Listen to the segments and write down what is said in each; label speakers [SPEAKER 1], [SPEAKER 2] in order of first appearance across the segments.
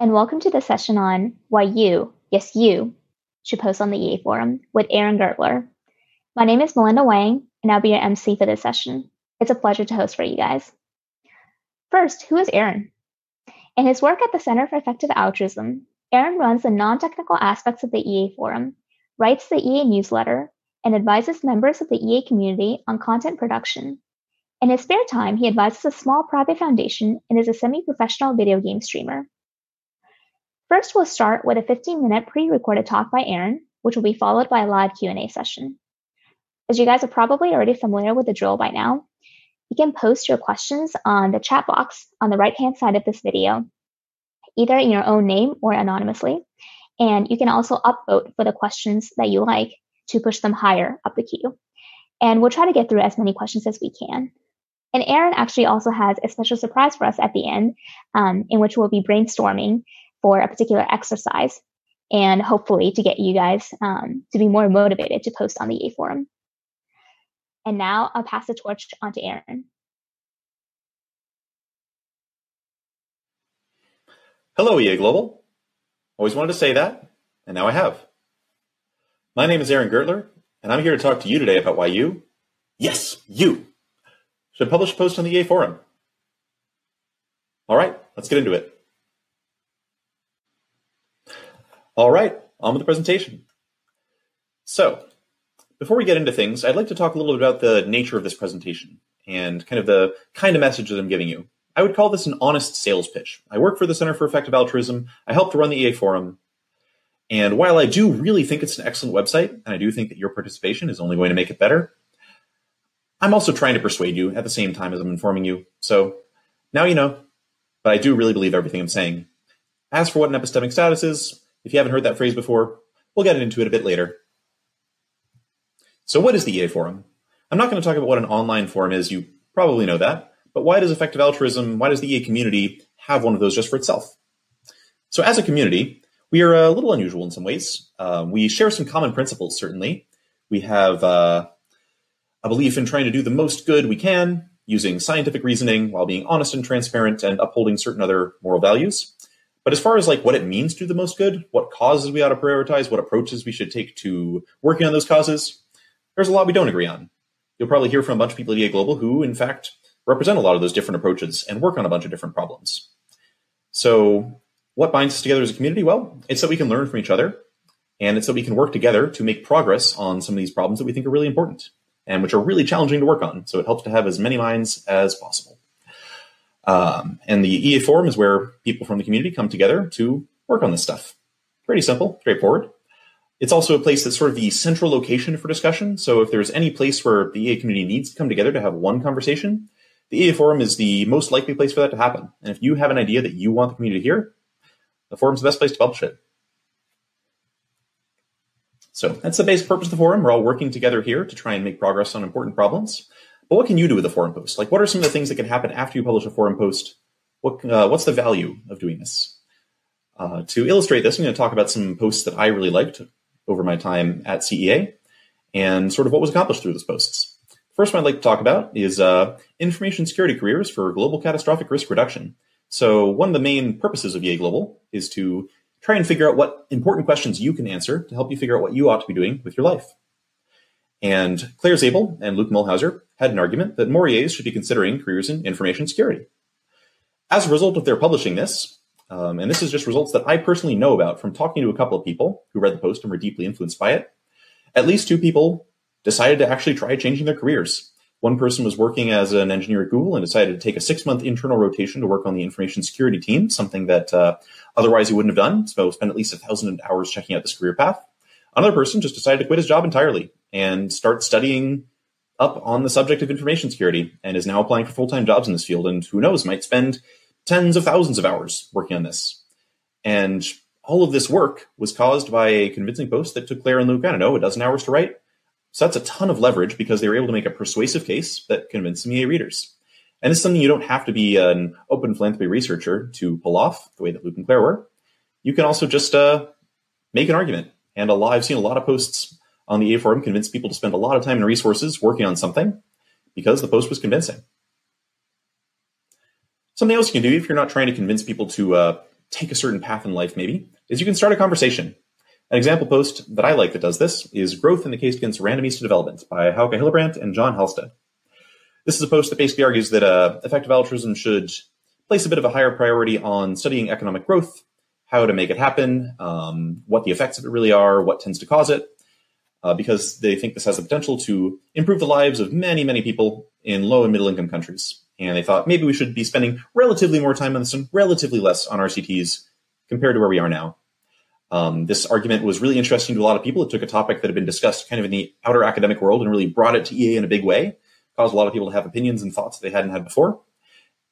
[SPEAKER 1] and welcome to the session on why you, yes, you, should post on the EA forum with Aaron Gertler. My name is Melinda Wang, and I'll be your MC for this session. It's a pleasure to host for you guys. First, who is Aaron? In his work at the Center for Effective Altruism, Aaron runs the non technical aspects of the EA forum, writes the EA newsletter, and advises members of the EA community on content production. In his spare time, he advises a small private foundation and is a semi-professional video game streamer. First, we'll start with a 15-minute pre-recorded talk by Aaron, which will be followed by a live Q&A session. As you guys are probably already familiar with the drill by now, you can post your questions on the chat box on the right-hand side of this video, either in your own name or anonymously. And you can also upvote for the questions that you like to push them higher up the queue. And we'll try to get through as many questions as we can. And Aaron actually also has a special surprise for us at the end, um, in which we'll be brainstorming for a particular exercise and hopefully to get you guys um, to be more motivated to post on the EA forum. And now I'll pass the torch on to Aaron.
[SPEAKER 2] Hello, EA Global. Always wanted to say that, and now I have. My name is Aaron Gertler, and I'm here to talk to you today about why you, yes, you, should publish a post on the EA forum. All right, let's get into it. All right, on with the presentation. So, before we get into things, I'd like to talk a little bit about the nature of this presentation and kind of the kind of message that I'm giving you. I would call this an honest sales pitch. I work for the Center for Effective Altruism. I help to run the EA forum. And while I do really think it's an excellent website, and I do think that your participation is only going to make it better, I'm also trying to persuade you at the same time as I'm informing you. So now you know, but I do really believe everything I'm saying. As for what an epistemic status is, if you haven't heard that phrase before, we'll get into it a bit later. So what is the EA forum? I'm not going to talk about what an online forum is, you probably know that, but why does effective altruism, why does the EA community have one of those just for itself? So as a community, we are a little unusual in some ways. Uh, we share some common principles, certainly. We have uh, a belief in trying to do the most good we can, using scientific reasoning while being honest and transparent and upholding certain other moral values. But as far as like what it means to do the most good, what causes we ought to prioritize, what approaches we should take to working on those causes, there's a lot we don't agree on. You'll probably hear from a bunch of people at EA Global who, in fact, represent a lot of those different approaches and work on a bunch of different problems. So, what binds us together as a community? Well, it's that we can learn from each other, and it's that we can work together to make progress on some of these problems that we think are really important and which are really challenging to work on. So it helps to have as many minds as possible. Um, and the EA forum is where people from the community come together to work on this stuff. Pretty simple, straightforward. It's also a place that's sort of the central location for discussion. So if there's any place where the EA community needs to come together to have one conversation, the EA forum is the most likely place for that to happen. And if you have an idea that you want the community to hear, the forum's the best place to publish it. So that's the basic purpose of the forum. We're all working together here to try and make progress on important problems. But what can you do with a forum post? Like, what are some of the things that can happen after you publish a forum post? What, uh, what's the value of doing this? Uh, to illustrate this, I'm going to talk about some posts that I really liked over my time at CEA and sort of what was accomplished through those posts. First one I'd like to talk about is uh, information security careers for global catastrophic risk reduction. So one of the main purposes of EA Global is to try and figure out what important questions you can answer to help you figure out what you ought to be doing with your life. And Claire Zabel and Luke Muehlhauser had an argument that more EAs should be considering careers in information security. As a result of their publishing this, um, and this is just results that I personally know about from talking to a couple of people who read the post and were deeply influenced by it, at least two people decided to actually try changing their careers. One person was working as an engineer at Google and decided to take a six month internal rotation to work on the information security team, something that uh, otherwise he wouldn't have done. So spent at least a thousand hours checking out this career path. Another person just decided to quit his job entirely and start studying up on the subject of information security and is now applying for full time jobs in this field. And who knows, might spend tens of thousands of hours working on this. And all of this work was caused by a convincing post that took Claire and Luke, I don't know, a dozen hours to write so that's a ton of leverage because they were able to make a persuasive case that convinced EA readers. And this is something you don't have to be an open philanthropy researcher to pull off the way that Luke and Claire were. You can also just uh, make an argument. And a lot, I've seen a lot of posts on the EA forum convince people to spend a lot of time and resources working on something because the post was convincing. Something else you can do if you're not trying to convince people to uh, take a certain path in life, maybe, is you can start a conversation. An example post that I like that does this is Growth in the Case Against Randomista Development by Hauke Hillebrandt and John Halstead. This is a post that basically argues that uh, effective altruism should place a bit of a higher priority on studying economic growth, how to make it happen, um, what the effects of it really are, what tends to cause it, uh, because they think this has the potential to improve the lives of many, many people in low and middle income countries. And they thought maybe we should be spending relatively more time on this and relatively less on RCTs compared to where we are now. Um, this argument was really interesting to a lot of people. It took a topic that had been discussed kind of in the outer academic world and really brought it to EA in a big way, caused a lot of people to have opinions and thoughts they hadn't had before.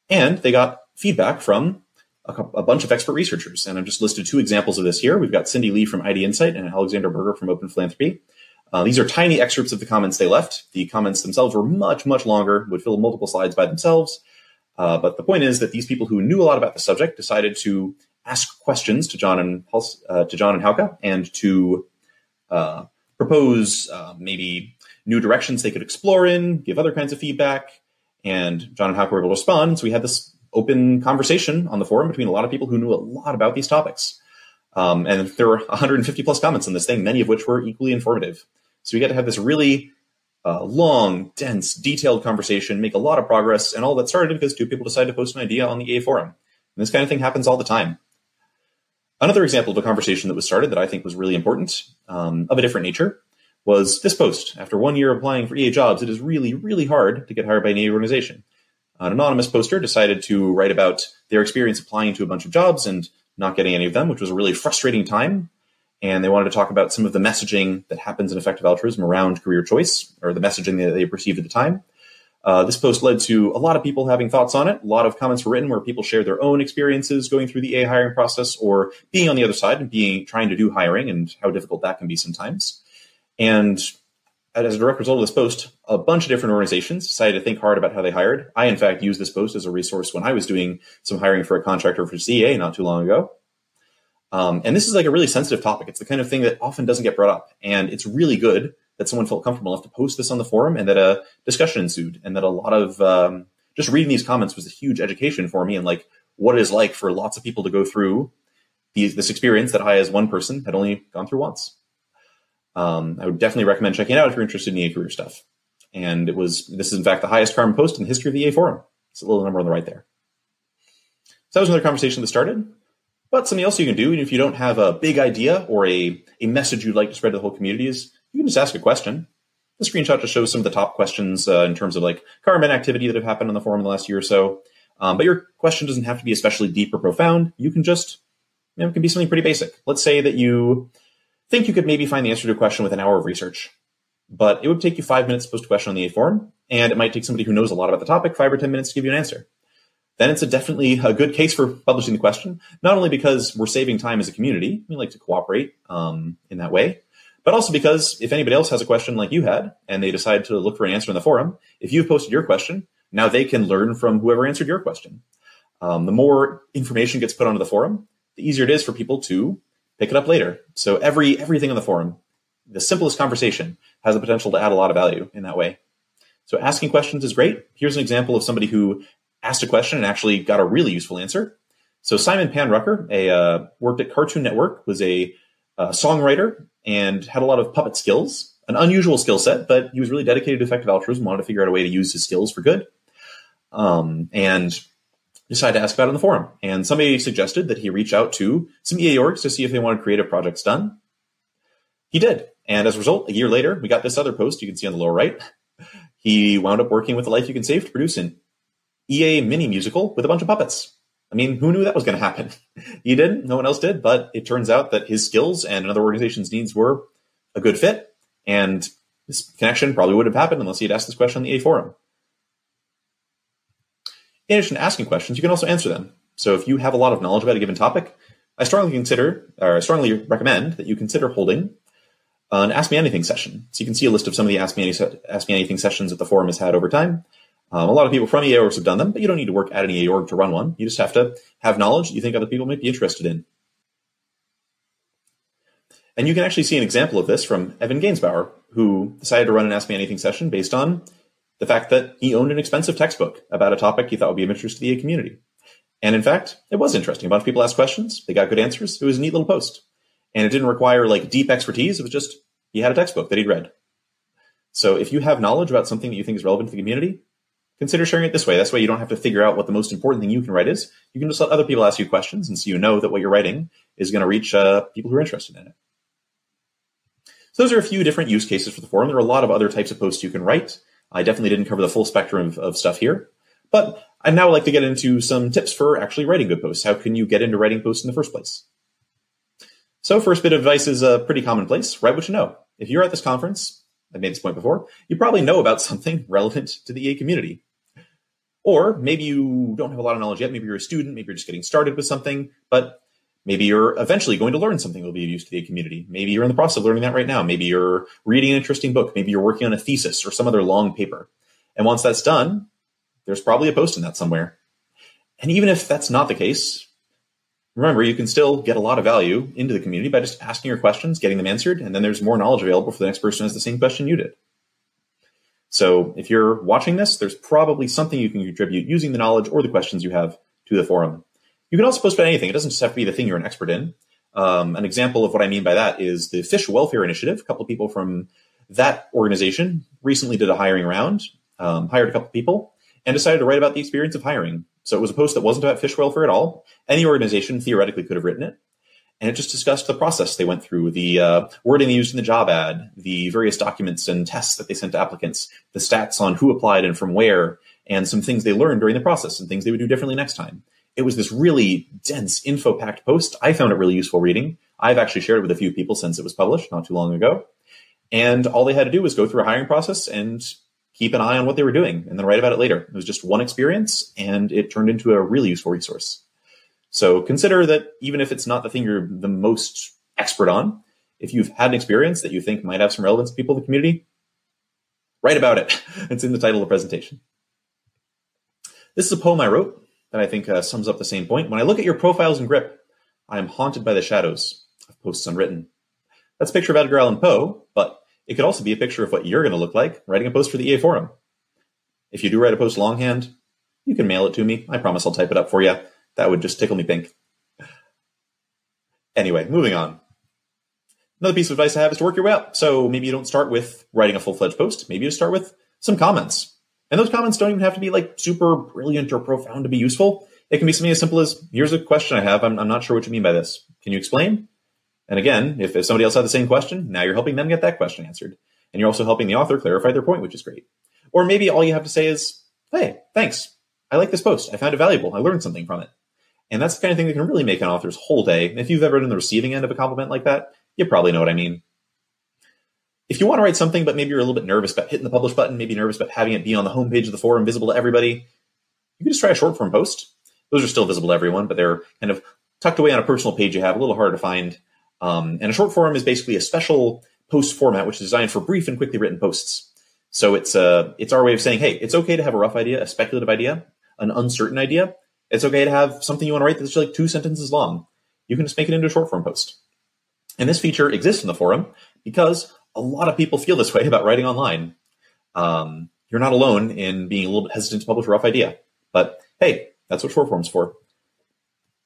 [SPEAKER 2] And they got feedback from a, a, bunch of expert researchers. And I've just listed two examples of this here. We've got Cindy Lee from IDinsight and Alexander Berger from Open Philanthropy. Uh, these are tiny excerpts of the comments they left. The comments themselves were much, much longer, would fill multiple slides by themselves. Uh, but the point is that these people who knew a lot about the subject decided to ask questions to John and uh, to John and Hauke and to uh, propose uh, maybe new directions they could explore in, give other kinds of feedback. And John and Hauke were able to respond. So we had this open conversation on the forum between a lot of people who knew a lot about these topics. Um, and there were 150 plus comments on this thing, many of which were equally informative. So we got to have this really uh, long, dense, detailed conversation, make a lot of progress, and all that started because two people decided to post an idea on the EA forum. And this kind of thing happens all the time. Another example of a conversation that was started that I think was really important, um, of a different nature, was this post. After one year applying for EA jobs, it is really, really hard to get hired by an EA organization. An anonymous poster decided to write about their experience applying to a bunch of jobs and not getting any of them, which was a really frustrating time. And they wanted to talk about some of the messaging that happens in effective altruism around career choice or the messaging that they perceived at the time. Uh, this post led to a lot of people having thoughts on it. A lot of comments were written where people shared their own experiences going through the EA hiring process or being on the other side and being trying to do hiring and how difficult that can be sometimes. And as a direct result of this post, a bunch of different organizations decided to think hard about how they hired. I, in fact, used this post as a resource when I was doing some hiring for a contractor for CEA not too long ago. Um, and this is like a really sensitive topic. It's the kind of thing that often doesn't get brought up. And it's really good that someone felt comfortable enough to post this on the forum and that a discussion ensued and that a lot of um, just reading these comments was a huge education for me and like what it is like for lots of people to go through these, this experience that I, as one person, had only gone through once. Um, I would definitely recommend checking it out if you're interested in EA career stuff. And it was this is in fact the highest karma post in the history of the EA forum. It's a little number on the right there. So that was another conversation that started. But something else you can do, if you don't have a big idea or a, a message you'd like to spread to the whole community, is you can just ask a question. The screenshot just shows some of the top questions uh, in terms of like karma activity that have happened on the forum in the last year or so. Um, but your question doesn't have to be especially deep or profound. You can just, you know, it can be something pretty basic. Let's say that you think you could maybe find the answer to a question with an hour of research, but it would take you five minutes to post a question on the EA forum, and it might take somebody who knows a lot about the topic five or 10 minutes to give you an answer. Then it's a definitely a good case for publishing the question, not only because we're saving time as a community, we like to cooperate um, in that way, but also because if anybody else has a question like you had and they decide to look for an answer in the forum, if you've posted your question, now they can learn from whoever answered your question. Um, the more information gets put onto the forum, the easier it is for people to pick it up later. So every everything on the forum, the simplest conversation has the potential to add a lot of value in that way. So asking questions is great. Here's an example of somebody who asked a question and actually got a really useful answer. So Simon Panrucker, a uh, worked at Cartoon Network, was a uh, songwriter and had a lot of puppet skills, an unusual skill set, but he was really dedicated to effective altruism, wanted to figure out a way to use his skills for good. Um, and decided to ask about it in the forum. And somebody suggested that he reach out to some EA orgs to see if they wanted creative projects done. He did. And as a result, a year later, we got this other post you can see on the lower right. He wound up working with the Life You Can Save to produce an EA mini musical with a bunch of puppets. I mean, who knew that was going to happen? he didn't. no one else did, but it turns out that his skills and another organization's needs were a good fit. And this connection probably would have happened unless he had asked this question on the EA forum in addition to asking questions, you can also answer them. So if you have a lot of knowledge about a given topic, I strongly consider, or I strongly recommend that you consider holding an Ask Me Anything session. So you can see a list of some of the Ask Me, Any, Ask Me Anything sessions that the forum has had over time. Um, a lot of people from EA orgs have done them, but you don't need to work at an EA org to run one. You just have to have knowledge that you think other people might be interested in. And you can actually see an example of this from Evan Gaensbauer, who decided to run an Ask Me Anything session based on the fact that he owned an expensive textbook about a topic he thought would be of interest to the EA community. And in fact, it was interesting. A bunch of people asked questions. They got good answers. It was a neat little post. And it didn't require like deep expertise. It was just he had a textbook that he'd read. So if you have knowledge about something that you think is relevant to the community, consider sharing it this way. That's way you don't have to figure out what the most important thing you can write is. You can just let other people ask you questions, and so you know that what you're writing is going to reach uh, people who are interested in it. So those are a few different use cases for the forum. There are a lot of other types of posts you can write. I definitely didn't cover the full spectrum of, of stuff here, but I'd now like to get into some tips for actually writing good posts. How can you get into writing posts in the first place? So first bit of advice is a pretty commonplace. Write what you know. If you're at this conference, I made this point before, you probably know about something relevant to the EA community. Or maybe you don't have a lot of knowledge yet. Maybe you're a student. Maybe you're just getting started with something, but maybe you're eventually going to learn something that will be of use to the community. Maybe you're in the process of learning that right now. Maybe you're reading an interesting book. Maybe you're working on a thesis or some other long paper. And once that's done, there's probably a post in that somewhere. And even if that's not the case, remember, you can still get a lot of value into the community by just asking your questions, getting them answered, and then there's more knowledge available for the next person who has the same question you did. So if you're watching this, there's probably something you can contribute using the knowledge or the questions you have to the forum. You can also post about anything. It doesn't just have to be the thing you're an expert in. Um, an example of what I mean by that is the Fish Welfare Initiative. A couple of people from that organization recently did a hiring round, um, hired a couple of people, and decided to write about the experience of hiring. So it was a post that wasn't about fish welfare at all. Any organization theoretically could have written it and it just discussed the process they went through, the uh, wording they used in the job ad, the various documents and tests that they sent to applicants, the stats on who applied and from where, and some things they learned during the process and things they would do differently next time. It was this really dense, info-packed post. I found it really useful reading. I've actually shared it with a few people since it was published not too long ago. And all they had to do was go through a hiring process and keep an eye on what they were doing and then write about it later. It was just one experience and it turned into a really useful resource. So consider that even if it's not the thing you're the most expert on, if you've had an experience that you think might have some relevance to people in the community, write about it. it's in the title of the presentation. This is a poem I wrote that I think uh, sums up the same point. When I look at your profiles in grip, I am haunted by the shadows of posts unwritten. That's a picture of Edgar Allan Poe, but it could also be a picture of what you're going to look like writing a post for the EA forum. If you do write a post longhand, you can mail it to me. I promise I'll type it up for you. That would just tickle me pink. Anyway, moving on. Another piece of advice I have is to work your way up. So maybe you don't start with writing a full fledged post. Maybe you start with some comments. And those comments don't even have to be like super brilliant or profound to be useful. It can be something as simple as here's a question I have. I'm, I'm not sure what you mean by this. Can you explain? And again, if, if somebody else had the same question, now you're helping them get that question answered. And you're also helping the author clarify their point, which is great. Or maybe all you have to say is, hey, thanks. I like this post. I found it valuable. I learned something from it. And that's the kind of thing that can really make an author's whole day. If you've ever been the receiving end of a compliment like that, you probably know what I mean. If you want to write something, but maybe you're a little bit nervous about hitting the publish button, maybe nervous about having it be on the homepage of the forum, visible to everybody, you can just try a short form post. Those are still visible to everyone, but they're kind of tucked away on a personal page you have, a little harder to find. Um, and a short form is basically a special post format which is designed for brief and quickly written posts. So it's uh, it's our way of saying, hey, it's okay to have a rough idea, a speculative idea, an uncertain idea, it's okay to have something you want to write that's like two sentences long. You can just make it into a short form post. And this feature exists in the forum because a lot of people feel this way about writing online. Um, you're not alone in being a little bit hesitant to publish a rough idea, but hey, that's what short form's for.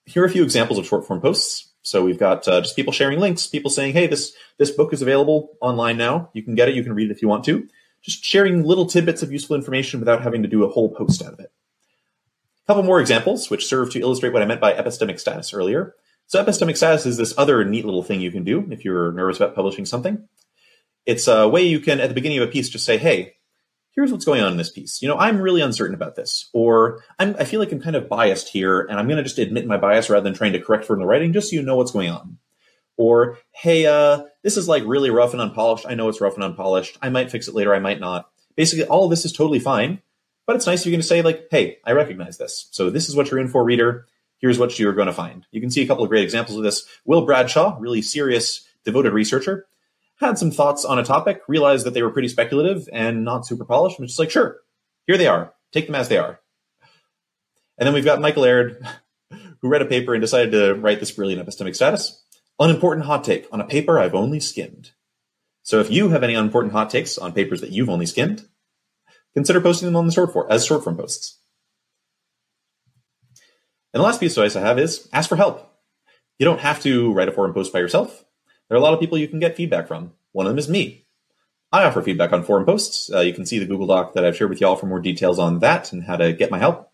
[SPEAKER 2] Here are a few examples of short form posts. So we've got uh, just people sharing links, people saying, "Hey, this this book is available online now. You can get it. You can read it if you want to." Just sharing little tidbits of useful information without having to do a whole post out of it. A couple more examples, which serve to illustrate what I meant by epistemic status earlier. So epistemic status is this other neat little thing you can do if you're nervous about publishing something. It's a way you can, at the beginning of a piece, just say, hey, here's what's going on in this piece. You know, I'm really uncertain about this, or I feel like I'm kind of biased here, and I'm going to just admit my bias rather than trying to correct for in the writing, just so you know what's going on. Or, hey, uh, this is like really rough and unpolished. I know it's rough and unpolished. I might fix it later. I might not. Basically, all of this is totally fine. But it's nice you're going to say, like, hey, I recognize this. So this is what you're in for, reader. Here's what you're going to find. You can see a couple of great examples of this. Will Bradshaw, really serious, devoted researcher, had some thoughts on a topic, realized that they were pretty speculative and not super polished, and just like, sure, here they are. Take them as they are. And then we've got Michael Aird, who read a paper and decided to write this brilliant epistemic status. Unimportant hot take on a paper I've only skimmed. So if you have any unimportant hot takes on papers that you've only skimmed, consider posting them on the short form as short form posts.
[SPEAKER 3] And the last piece of advice I have is ask for help. You don't have to write a forum post by yourself. There are a lot of people you can get feedback from. One of them is me. I offer feedback on forum posts. Uh, you can see the Google Doc that I've shared with y'all for more details on that and how to get my help.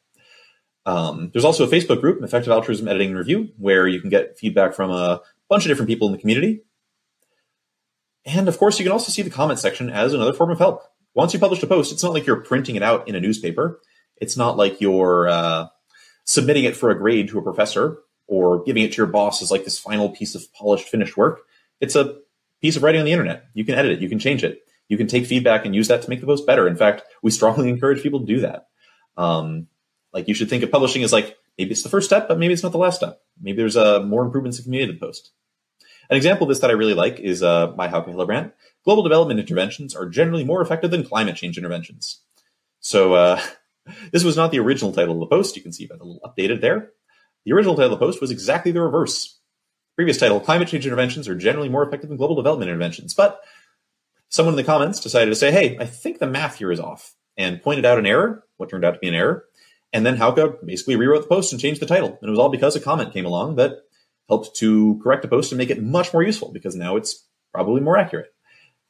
[SPEAKER 3] Um, there's also a Facebook group, Effective Altruism Editing and Review, where you can get feedback from a bunch of different people in the community. And of course, you can also see the comment section as another form of help. Once you publish a post, it's not like you're printing it out in a newspaper. It's not like you're uh, submitting it for a grade to a professor or giving it to your boss as like this final piece of polished, finished work. It's a piece of writing on the internet. You can edit it, you can change it, you can take feedback and use that to make the post better. In fact, we strongly encourage people to do that. Um, like you should think of publishing as like maybe it's the first step, but maybe it's not the last step. Maybe there's uh, more improvements that can be made to the post. An example of this that I really like is uh, by Hauke Hillebrandt. Global development interventions are generally more effective than climate change interventions. So uh, this was not the original title of the post. You can see that a little updated there. The original title of the post was exactly the reverse. Previous title, climate change interventions are generally more effective than global development interventions. But someone in the comments decided to say, hey, I think the math here is off, and pointed out an error, what turned out to be an error. And then Hauke basically rewrote the post and changed the title. And it was all because a comment came along that helped to correct the post and make it much more useful because now it's probably more accurate.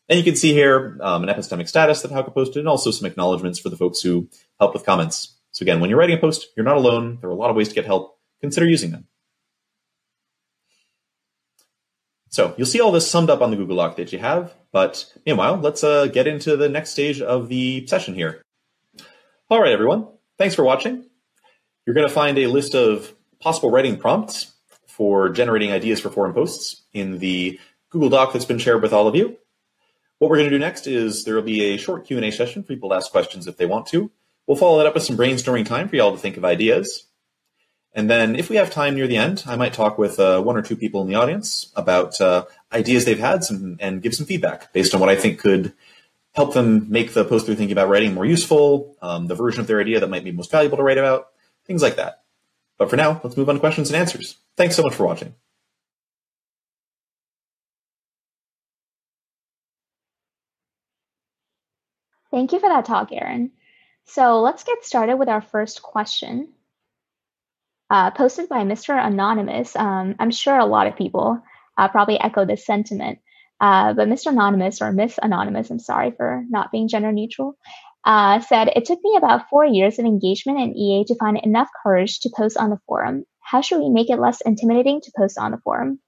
[SPEAKER 3] And you can see here um, an epistemic status that Hauke posted and also some acknowledgments for the folks who help with comments. So again, when you're writing a post, you're not alone. There are a lot of ways to get help. Consider using them. So you'll see all this summed up on the Google Doc that you have. But meanwhile, let's uh, get into the next stage of the session here. All right, everyone. Thanks for watching. You're going to find a list of possible writing prompts for generating ideas for forum posts in the Google Doc that's been shared with all of you. What we're going to do next is there will be a short Q&A session for people to ask questions if they want to. We'll follow that up with some brainstorming time for y'all to think of ideas. And then if we have time near the end, I might talk with uh, one or two people in the audience about uh, ideas they've had some, and give some feedback based on what I think could help them make the post they're thinking about writing more useful, um, the version of their idea that might be most valuable to write about, things like that. But for now, let's move on to questions and answers. Thanks so much for watching.
[SPEAKER 1] Thank you for that talk, Aaron. So let's get started with our first question. Uh, posted by Mr. Anonymous. Um, I'm sure a lot of people uh, probably echo this sentiment. Uh, but Mr. Anonymous, or Miss Anonymous, I'm sorry for not being gender neutral, uh, said, It took me about four years of engagement in EA to find enough courage to post on the forum. How should we make it less intimidating to post on the forum?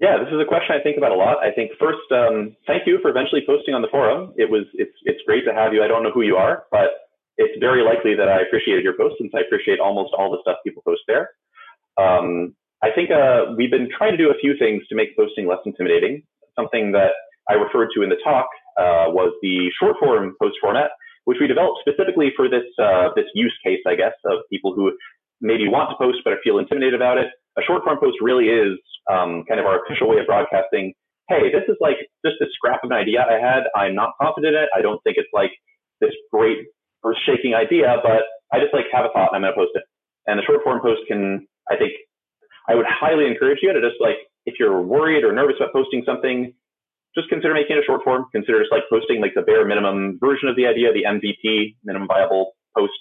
[SPEAKER 2] Yeah, this is a question I think about a lot. I think first, um, thank you for eventually posting on the forum. It was it's it's great to have you. I don't know who you are, but it's very likely that I appreciated your post since I appreciate almost all the stuff people post there. Um, I think uh, we've been trying to do a few things to make posting less intimidating. Something that I referred to in the talk uh, was the short form post format, which we developed specifically for this uh, this use case, I guess, of people who maybe want to post but feel intimidated about it. A short form post really is um, kind of our official way of broadcasting. Hey, this is like just a scrap of an idea I had. I'm not confident in it. I don't think it's like this great earth shaking idea, but I just like have a thought and I'm going to post it. And the short form post can, I think, I would highly encourage you to just like, if you're worried or nervous about posting something, just consider making it a short form. Consider just like posting like the bare minimum version of the idea, the MVP, minimum viable post.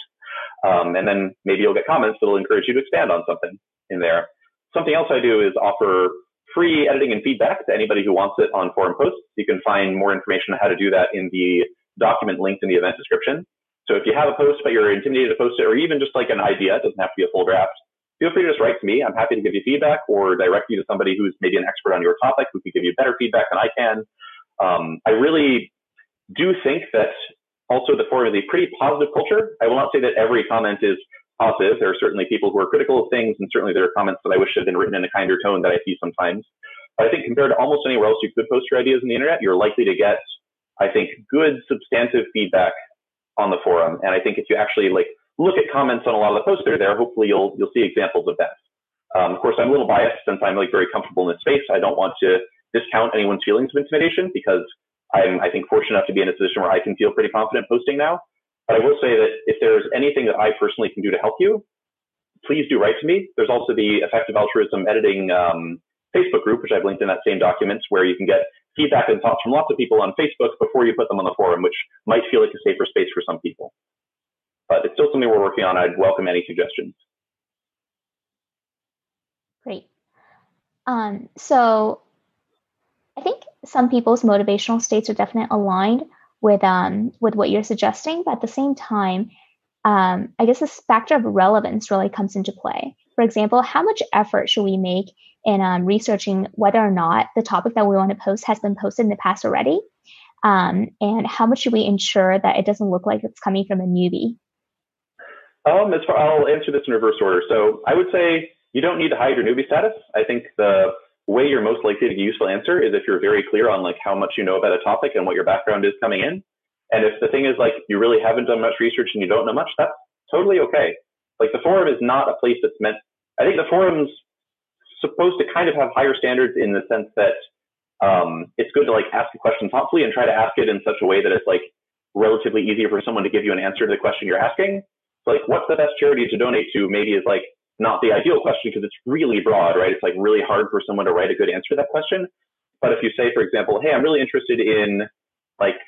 [SPEAKER 2] Um, and then maybe you'll get comments that'll encourage you to expand on something in there. Something else I do is offer free editing and feedback to anybody who wants it on forum posts. You can find more information on how to do that in the document linked in the event description. So if you have a post but you're intimidated to post it, or even just like an idea, it doesn't have to be a full draft, feel free to just write to me. I'm happy to give you feedback or direct you to somebody who's maybe an expert on your topic who can give you better feedback than I can. Um, I really do think that also the forum is a pretty positive culture. I will not say that every comment is positive. There are certainly people who are critical of things, and certainly there are comments that I wish had been written in a kinder tone that I see sometimes. But I think compared to almost anywhere else you could post your ideas on the internet, you're likely to get, I think, good substantive feedback on the forum. And I think if you actually like look at comments on a lot of the posts that are there, hopefully you'll you'll see examples of that. Um, of course, I'm a little biased since I'm like very comfortable in this space. I don't want to discount anyone's feelings of intimidation because I'm I think fortunate enough to be in a position where I can feel pretty confident posting now. But I will say that if there's anything that I personally can do to help you, please do write to me. There's also the Effective Altruism Editing um, Facebook group, which I've linked in that same document, where you can get feedback and thoughts from lots of people on Facebook before you put them on the forum, which might feel like a safer space for some people but it's still something we're working on. I'd welcome any suggestions.
[SPEAKER 1] Great. Um, so I think some people's motivational states are definitely aligned with um, with what you're suggesting, but at the same time, um, I guess this factor of relevance really comes into play. For example, how much effort should we make in um, researching whether or not the topic that we want to post has been posted in the past already? Um, and how much should we ensure that it doesn't look like it's coming from a newbie?
[SPEAKER 2] Um, as far, I'll answer this in reverse order. So I would say you don't need to hide your newbie status. I think the way you're most likely to get a useful answer is if you're very clear on like how much you know about a topic and what your background is coming in. And if the thing is like you really haven't done much research and you don't know much, that's totally okay. Like the forum is not a place that's meant. I think the forum's supposed to kind of have higher standards in the sense that um, it's good to like ask a question thoughtfully and try to ask it in such a way that it's like relatively easier for someone to give you an answer to the question you're asking. So like, what's the best charity to donate to? Maybe is like not the ideal question because it's really broad, right? It's like really hard for someone to write a good answer to that question. But if you say, for example, hey, I'm really interested in like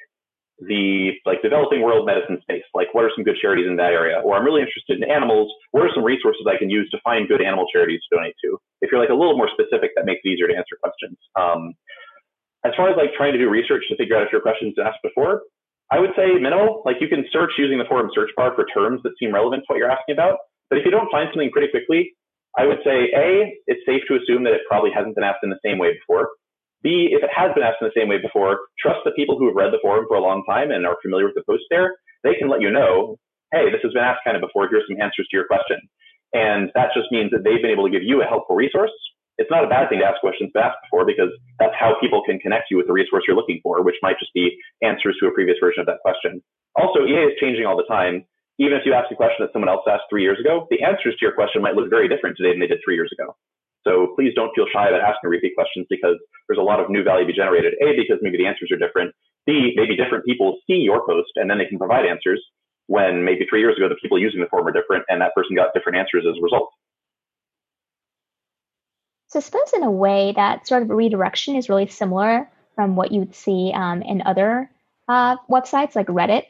[SPEAKER 2] the like developing world medicine space, like what are some good charities in that area? Or I'm really interested in animals. What are some resources I can use to find good animal charities to donate to? If you're like a little more specific, that makes it easier to answer questions. Um, as far as like trying to do research to figure out if your question's asked before, I would say minimal. Like you can search using the forum search bar for terms that seem relevant to what you're asking about. But if you don't find something pretty quickly, I would say A, it's safe to assume that it probably hasn't been asked in the same way before. B, if it has been asked in the same way before, trust the people who have read the forum for a long time and are familiar with the post there. They can let you know, hey, this has been asked kind of before. Here's some answers to your question. And that just means that they've been able to give you a helpful resource. It's not a bad thing to ask questions asked before because that's how people can connect you with the resource you're looking for, which might just be answers to a previous version of that question. Also, EA is changing all the time even if you ask a question that someone else asked three years ago, the answers to your question might look very different today than they did three years ago. So please don't feel shy about asking repeat questions because there's a lot of new value to be generated. A, because maybe the answers are different. B, maybe different people see your post and then they can provide answers when maybe three years ago the people using the form were different and that person got different answers as a result.
[SPEAKER 1] So I suppose in a way that sort of redirection is really similar from what you would see um, in other uh, websites like Reddit,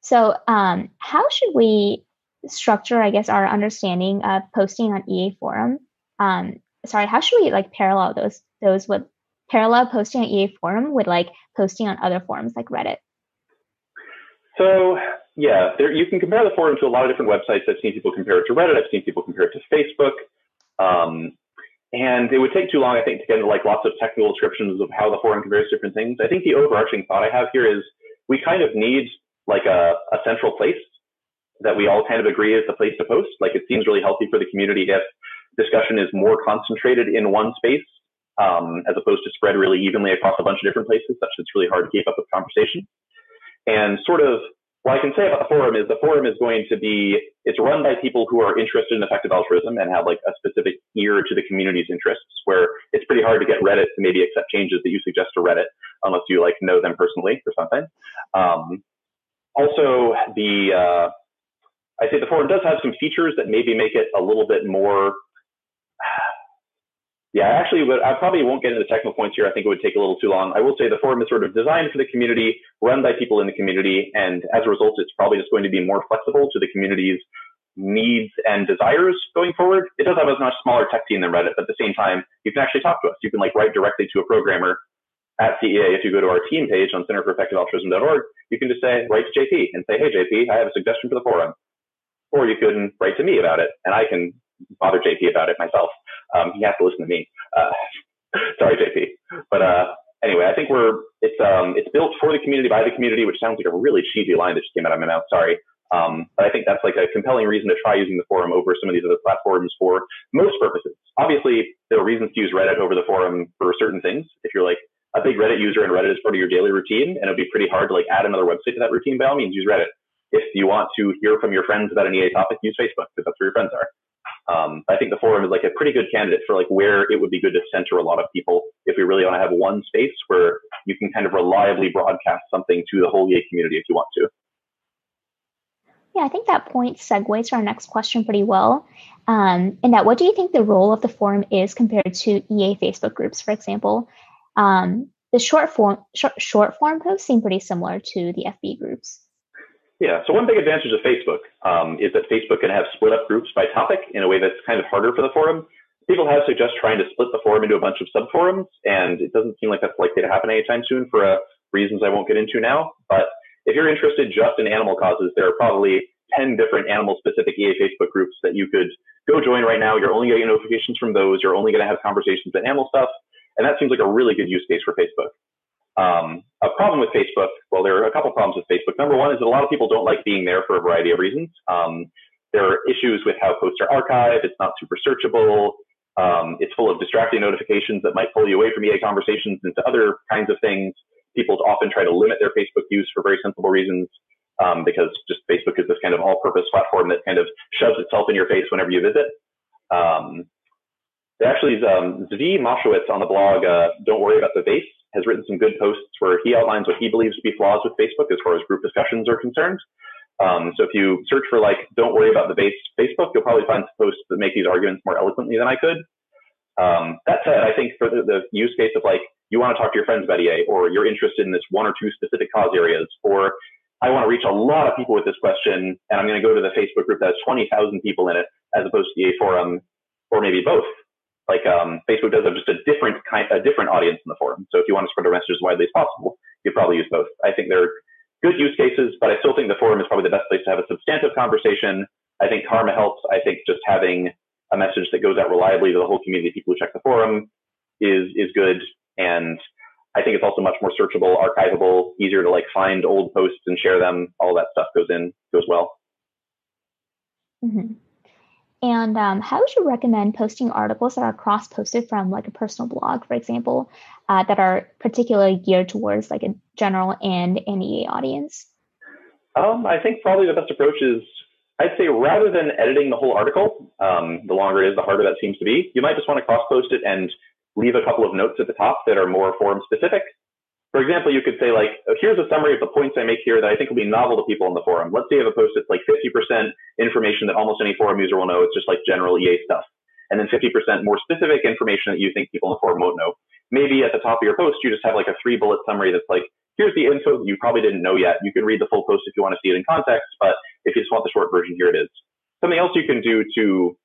[SPEAKER 1] so, um, how should we structure, I guess, our understanding of posting on EA Forum? Um, sorry, how should we like parallel those those with parallel posting on EA Forum with like posting on other forums like Reddit?
[SPEAKER 2] So yeah, there, you can compare the forum to a lot of different websites. I've seen people compare it to Reddit. I've seen people compare it to Facebook. Um, and it would take too long, I think, to get into like lots of technical descriptions of how the forum compares different things. I think the overarching thought I have here is we kind of need like a, a central place that we all kind of agree is the place to post. Like it seems really healthy for the community if discussion is more concentrated in one space um, as opposed to spread really evenly across a bunch of different places, such that it's really hard to keep up with conversation. And sort of what I can say about the forum is the forum is going to be it's run by people who are interested in effective altruism and have like a specific ear to the community's interests. Where it's pretty hard to get Reddit to maybe accept changes that you suggest to Reddit unless you like know them personally or something. Um, also, the uh, I say the forum does have some features that maybe make it a little bit more. Yeah, actually, but I probably won't get into the technical points here. I think it would take a little too long. I will say the forum is sort of designed for the community, run by people in the community, and as a result, it's probably just going to be more flexible to the community's needs and desires going forward. It does have a much smaller tech team than Reddit, but at the same time, you can actually talk to us. You can like write directly to a programmer at CEA, if you go to our team page on centerforeffectivealtruism.org, you can just say, write to JP and say, hey, JP, I have a suggestion for the forum. Or you can write to me about it, and I can bother JP about it myself. Um, he has to listen to me. Uh, sorry, JP. But uh, anyway, I think we're it's um, it's built for the community by the community, which sounds like a really cheesy line that just came out of my mouth. Sorry. Um, but I think that's like a compelling reason to try using the forum over some of these other platforms for most purposes. Obviously, there are reasons to use Reddit over the forum for certain things. If you're like a big Reddit user and Reddit is part of your daily routine, and it'd be pretty hard to like add another website to that routine. By all means, use Reddit. If you want to hear from your friends about an EA topic, use Facebook because that's where your friends are. Um, I think the forum is like a pretty good candidate for like where it would be good to center a lot of people if we really want to have one space where you can kind of reliably broadcast something to the whole EA community if you want to.
[SPEAKER 1] Yeah, I think that point segues to our next question pretty well. Um, in that, what do you think the role of the forum is compared to EA Facebook groups, for example? Um, the short form short, short form posts seem pretty similar to the FB groups.
[SPEAKER 2] Yeah. So one big advantage of Facebook um, is that Facebook can have split up groups by topic in a way that's kind of harder for the forum. people have suggested trying to split the forum into a bunch of subforums, and it doesn't seem like that's likely to happen anytime soon for uh, reasons I won't get into now. But if you're interested just in animal causes, there are probably 10 different animal specific EA Facebook groups that you could go join right now. You're only getting notifications from those. You're only going to have conversations about animal stuff. And that seems like a really good use case for Facebook. Um, a problem with Facebook, well, there are a couple problems with Facebook. Number one is that a lot of people don't like being there for a variety of reasons. Um, there are issues with how posts are archived. It's not super searchable. Um, it's full of distracting notifications that might pull you away from EA conversations into other kinds of things. People often try to limit their Facebook use for very sensible reasons um, because just Facebook is this kind of all-purpose platform that kind of shoves itself in your face whenever you visit. Um, actually, um, Zvi Mowshowitz on the blog, uh, Don't Worry About the Vase, has written some good posts where he outlines what he believes to be flaws with Facebook as far as group discussions are concerned. Um, so if you search for like, don't worry about the vase Facebook, you'll probably find posts that make these arguments more eloquently than I could. Um, that said, I think for the, the, use case of like, you want to talk to your friends about EA, or you're interested in this one or two specific cause areas, or I want to reach a lot of people with this question, and I'm going to go to the Facebook group that has 20,000 people in it, as opposed to the EA forum, or maybe both. Like um, Facebook does have just a different kind, a different audience in the forum. So if you want to spread a message as widely as possible, you probably use both. I think they're good use cases, but I still think the forum is probably the best place to have a substantive conversation. I think Karma helps. I think just having a message that goes out reliably to the whole community of people who check the forum is is good. And I think it's also much more searchable, archivable, easier to like find old posts and share them. All that stuff goes in goes well.
[SPEAKER 1] Mm-hmm. And um, how would you recommend posting articles that are cross-posted from like a personal blog, for example, uh, that are particularly geared towards like a general and NEA audience?
[SPEAKER 2] Um, I think probably the best approach is I'd say rather than editing the whole article, um, the longer it is, the harder that seems to be. You might just want to cross-post it and leave a couple of notes at the top that are more forum specific. For example, you could say like, oh, here's a summary of the points I make here that I think will be novel to people in the forum. Let's say you have a post that's like 50% information that almost any forum user will know. It's just like general EA stuff. And then 50% more specific information that you think people in the forum won't know. Maybe at the top of your post, you just have like a three bullet summary that's like, here's the info that you probably didn't know yet. You can read the full post if you want to see it in context, but if you just want the short version, here it is. Something else you can do to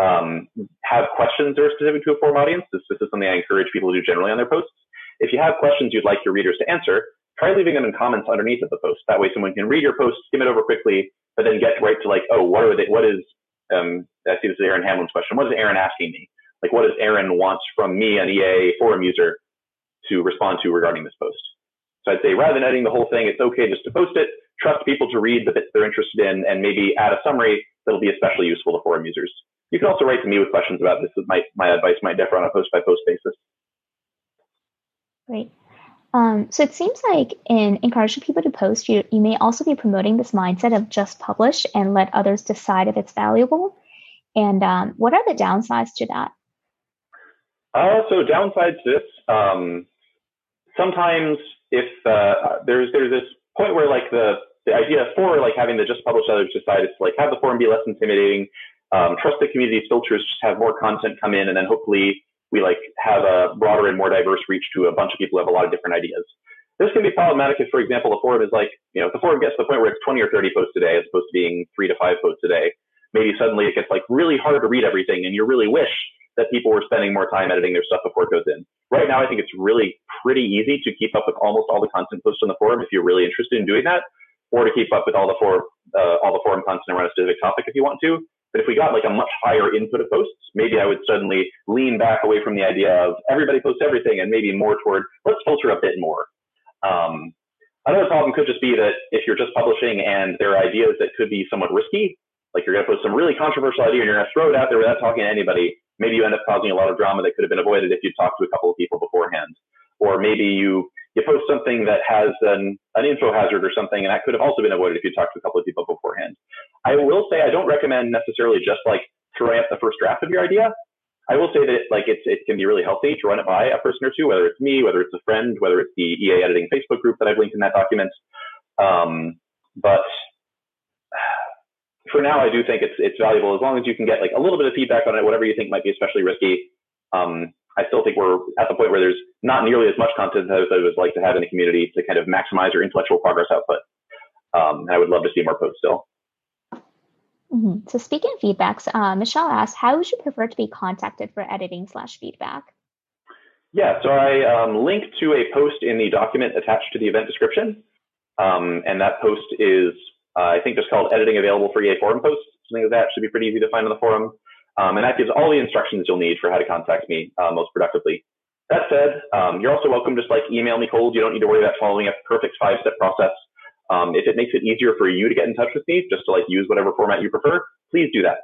[SPEAKER 2] um, have questions that are specific to a forum audience. This, this, is something I encourage people to do generally on their posts. If you have questions you'd like your readers to answer, try leaving them in comments underneath of the post. That way someone can read your post, skim it over quickly, but then get right to like, oh, what are they, what is, um, I see this is Aaron Hamlin's question. What is Aaron asking me? Like, what does Aaron want from me, an EA forum user, to respond to regarding this post? So I'd say rather than editing the whole thing, it's okay just to post it, trust people to read the bits they're interested in, and maybe add a summary that'll be especially useful to forum users. You can also write to me with questions about this. My, my advice might differ on a post by post basis.
[SPEAKER 1] Great. Um, so it seems like in encouraging people to post, you, you may also be promoting this mindset of just publish and let others decide if it's valuable. And um, what are the downsides to that?
[SPEAKER 2] Uh, so downsides to this, um, sometimes if uh, there's there's this point where like the the idea for like having the just publish others decide is to like have the forum be less intimidating, um, trust the community's filters, just have more content come in, and then hopefully we like have a broader and more diverse reach to a bunch of people who have a lot of different ideas. This can be problematic if, for example, the forum is like, you know, if the forum gets to the point where it's 20 or 30 posts a day as opposed to being three to five posts a day, maybe suddenly it gets like really hard to read everything and you really wish that people were spending more time editing their stuff before it goes in. Right now, I think it's really pretty easy to keep up with almost all the content posted on the forum if you're really interested in doing that, or to keep up with all the forum, uh, all the forum content around a specific topic if you want to. But if we got like a much higher input of posts, maybe I would suddenly lean back away from the idea of everybody posts everything and maybe more toward let's filter a bit more. Um, another problem could just be that if you're just publishing and there are ideas that could be somewhat risky, like you're going to post some really controversial idea and you're going to throw it out there without talking to anybody, maybe you end up causing a lot of drama that could have been avoided if you talked to a couple of people beforehand. Or maybe you you post something that has an, an info hazard or something, and that could have also been avoided if you talked to a couple of people beforehand. I will say I don't recommend necessarily just like throwing up the first draft of your idea. I will say that like it's it can be really healthy to run it by a person or two, whether it's me, whether it's a friend, whether it's the EA editing Facebook group that I've linked in that document. Um, but for now, I do think it's it's valuable as long as you can get like a little bit of feedback on it, whatever you think might be especially risky. Um, I still think we're at the point where there's not nearly as much content as I would like to have in the community to kind of maximize your intellectual progress output. Um, and I would love to see more posts still.
[SPEAKER 1] Mm-hmm. So speaking of feedbacks, uh, Michelle asked, how would you prefer to be contacted for editing slash feedback?
[SPEAKER 2] Yeah, so I um, linked to a post in the document attached to the event description. Um, and that post is, uh, I think, just called Editing Available for EA Forum Posts. Something like that should be pretty easy to find on the forum. Um, and that gives all the instructions you'll need for how to contact me uh, most productively. That said, um, you're also welcome to just like email me cold. You don't need to worry about following a perfect five step process. Um, if it makes it easier for you to get in touch with me, just to like use whatever format you prefer, please do that.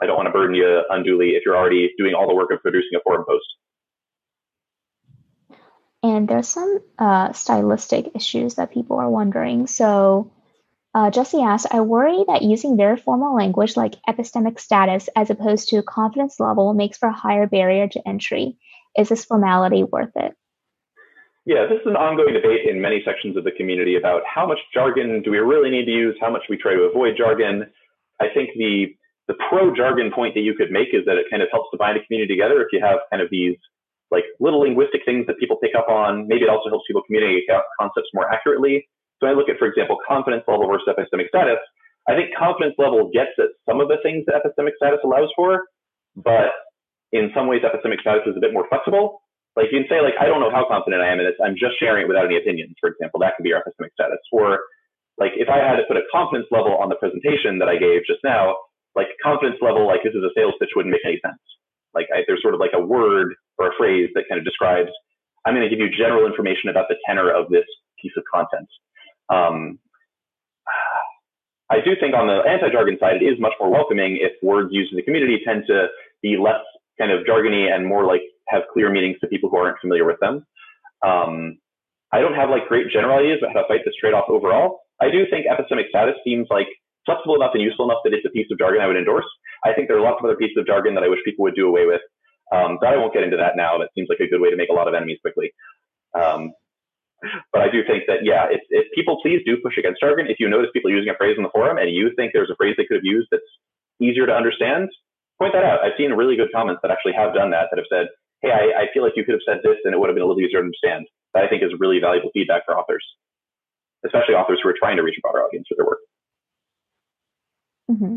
[SPEAKER 2] I don't want to burden you unduly if you're already doing all the work of producing a forum post.
[SPEAKER 1] And there's some uh, stylistic issues that people are wondering. So uh, Jesse asks, I worry that using very formal language like epistemic status as opposed to confidence level makes for a higher barrier to entry. Is this formality worth it?
[SPEAKER 2] Yeah, this is an ongoing debate in many sections of the community about how much jargon do we really need to use, how much we try to avoid jargon. I think the the pro jargon point that you could make is that it kind of helps to bind a community together if you have kind of these like little linguistic things that people pick up on. Maybe it also helps people communicate concepts more accurately. So I look at, for example, confidence level versus epistemic status. I think confidence level gets at some of the things that epistemic status allows for, but in some ways epistemic status is a bit more flexible. Like you can say, like, I don't know how confident I am in this. I'm just sharing it without any opinions, for example. That could be our epistemic status. Or like if I had to put a confidence level on the presentation that I gave just now, like confidence level, like this is a sales pitch wouldn't make any sense. Like I, there's sort of like a word or a phrase that kind of describes, I'm going to give you general information about the tenor of this piece of content. Um, I do think on the anti-jargon side, it is much more welcoming if words used in the community tend to be less kind of jargony and more like have clear meanings to people who aren't familiar with them. Um, I don't have like great general ideas about how to fight this trade-off overall. I do think epistemic status seems like flexible enough and useful enough that it's a piece of jargon I would endorse. I think there are lots of other pieces of jargon that I wish people would do away with. Um, but I won't get into that now. That seems like a good way to make a lot of enemies quickly. Um, but I do think that, yeah, if, if people please do push against jargon, if you notice people using a phrase in the forum and you think there's a phrase they could have used that's easier to understand, point that out. I've seen really good comments that actually have done that, that have said, hey, I, I feel like you could have said this and it would have been a little easier to understand. That I think is really valuable feedback for authors, especially authors who are trying to reach a broader audience with their work.
[SPEAKER 1] Mm-hmm.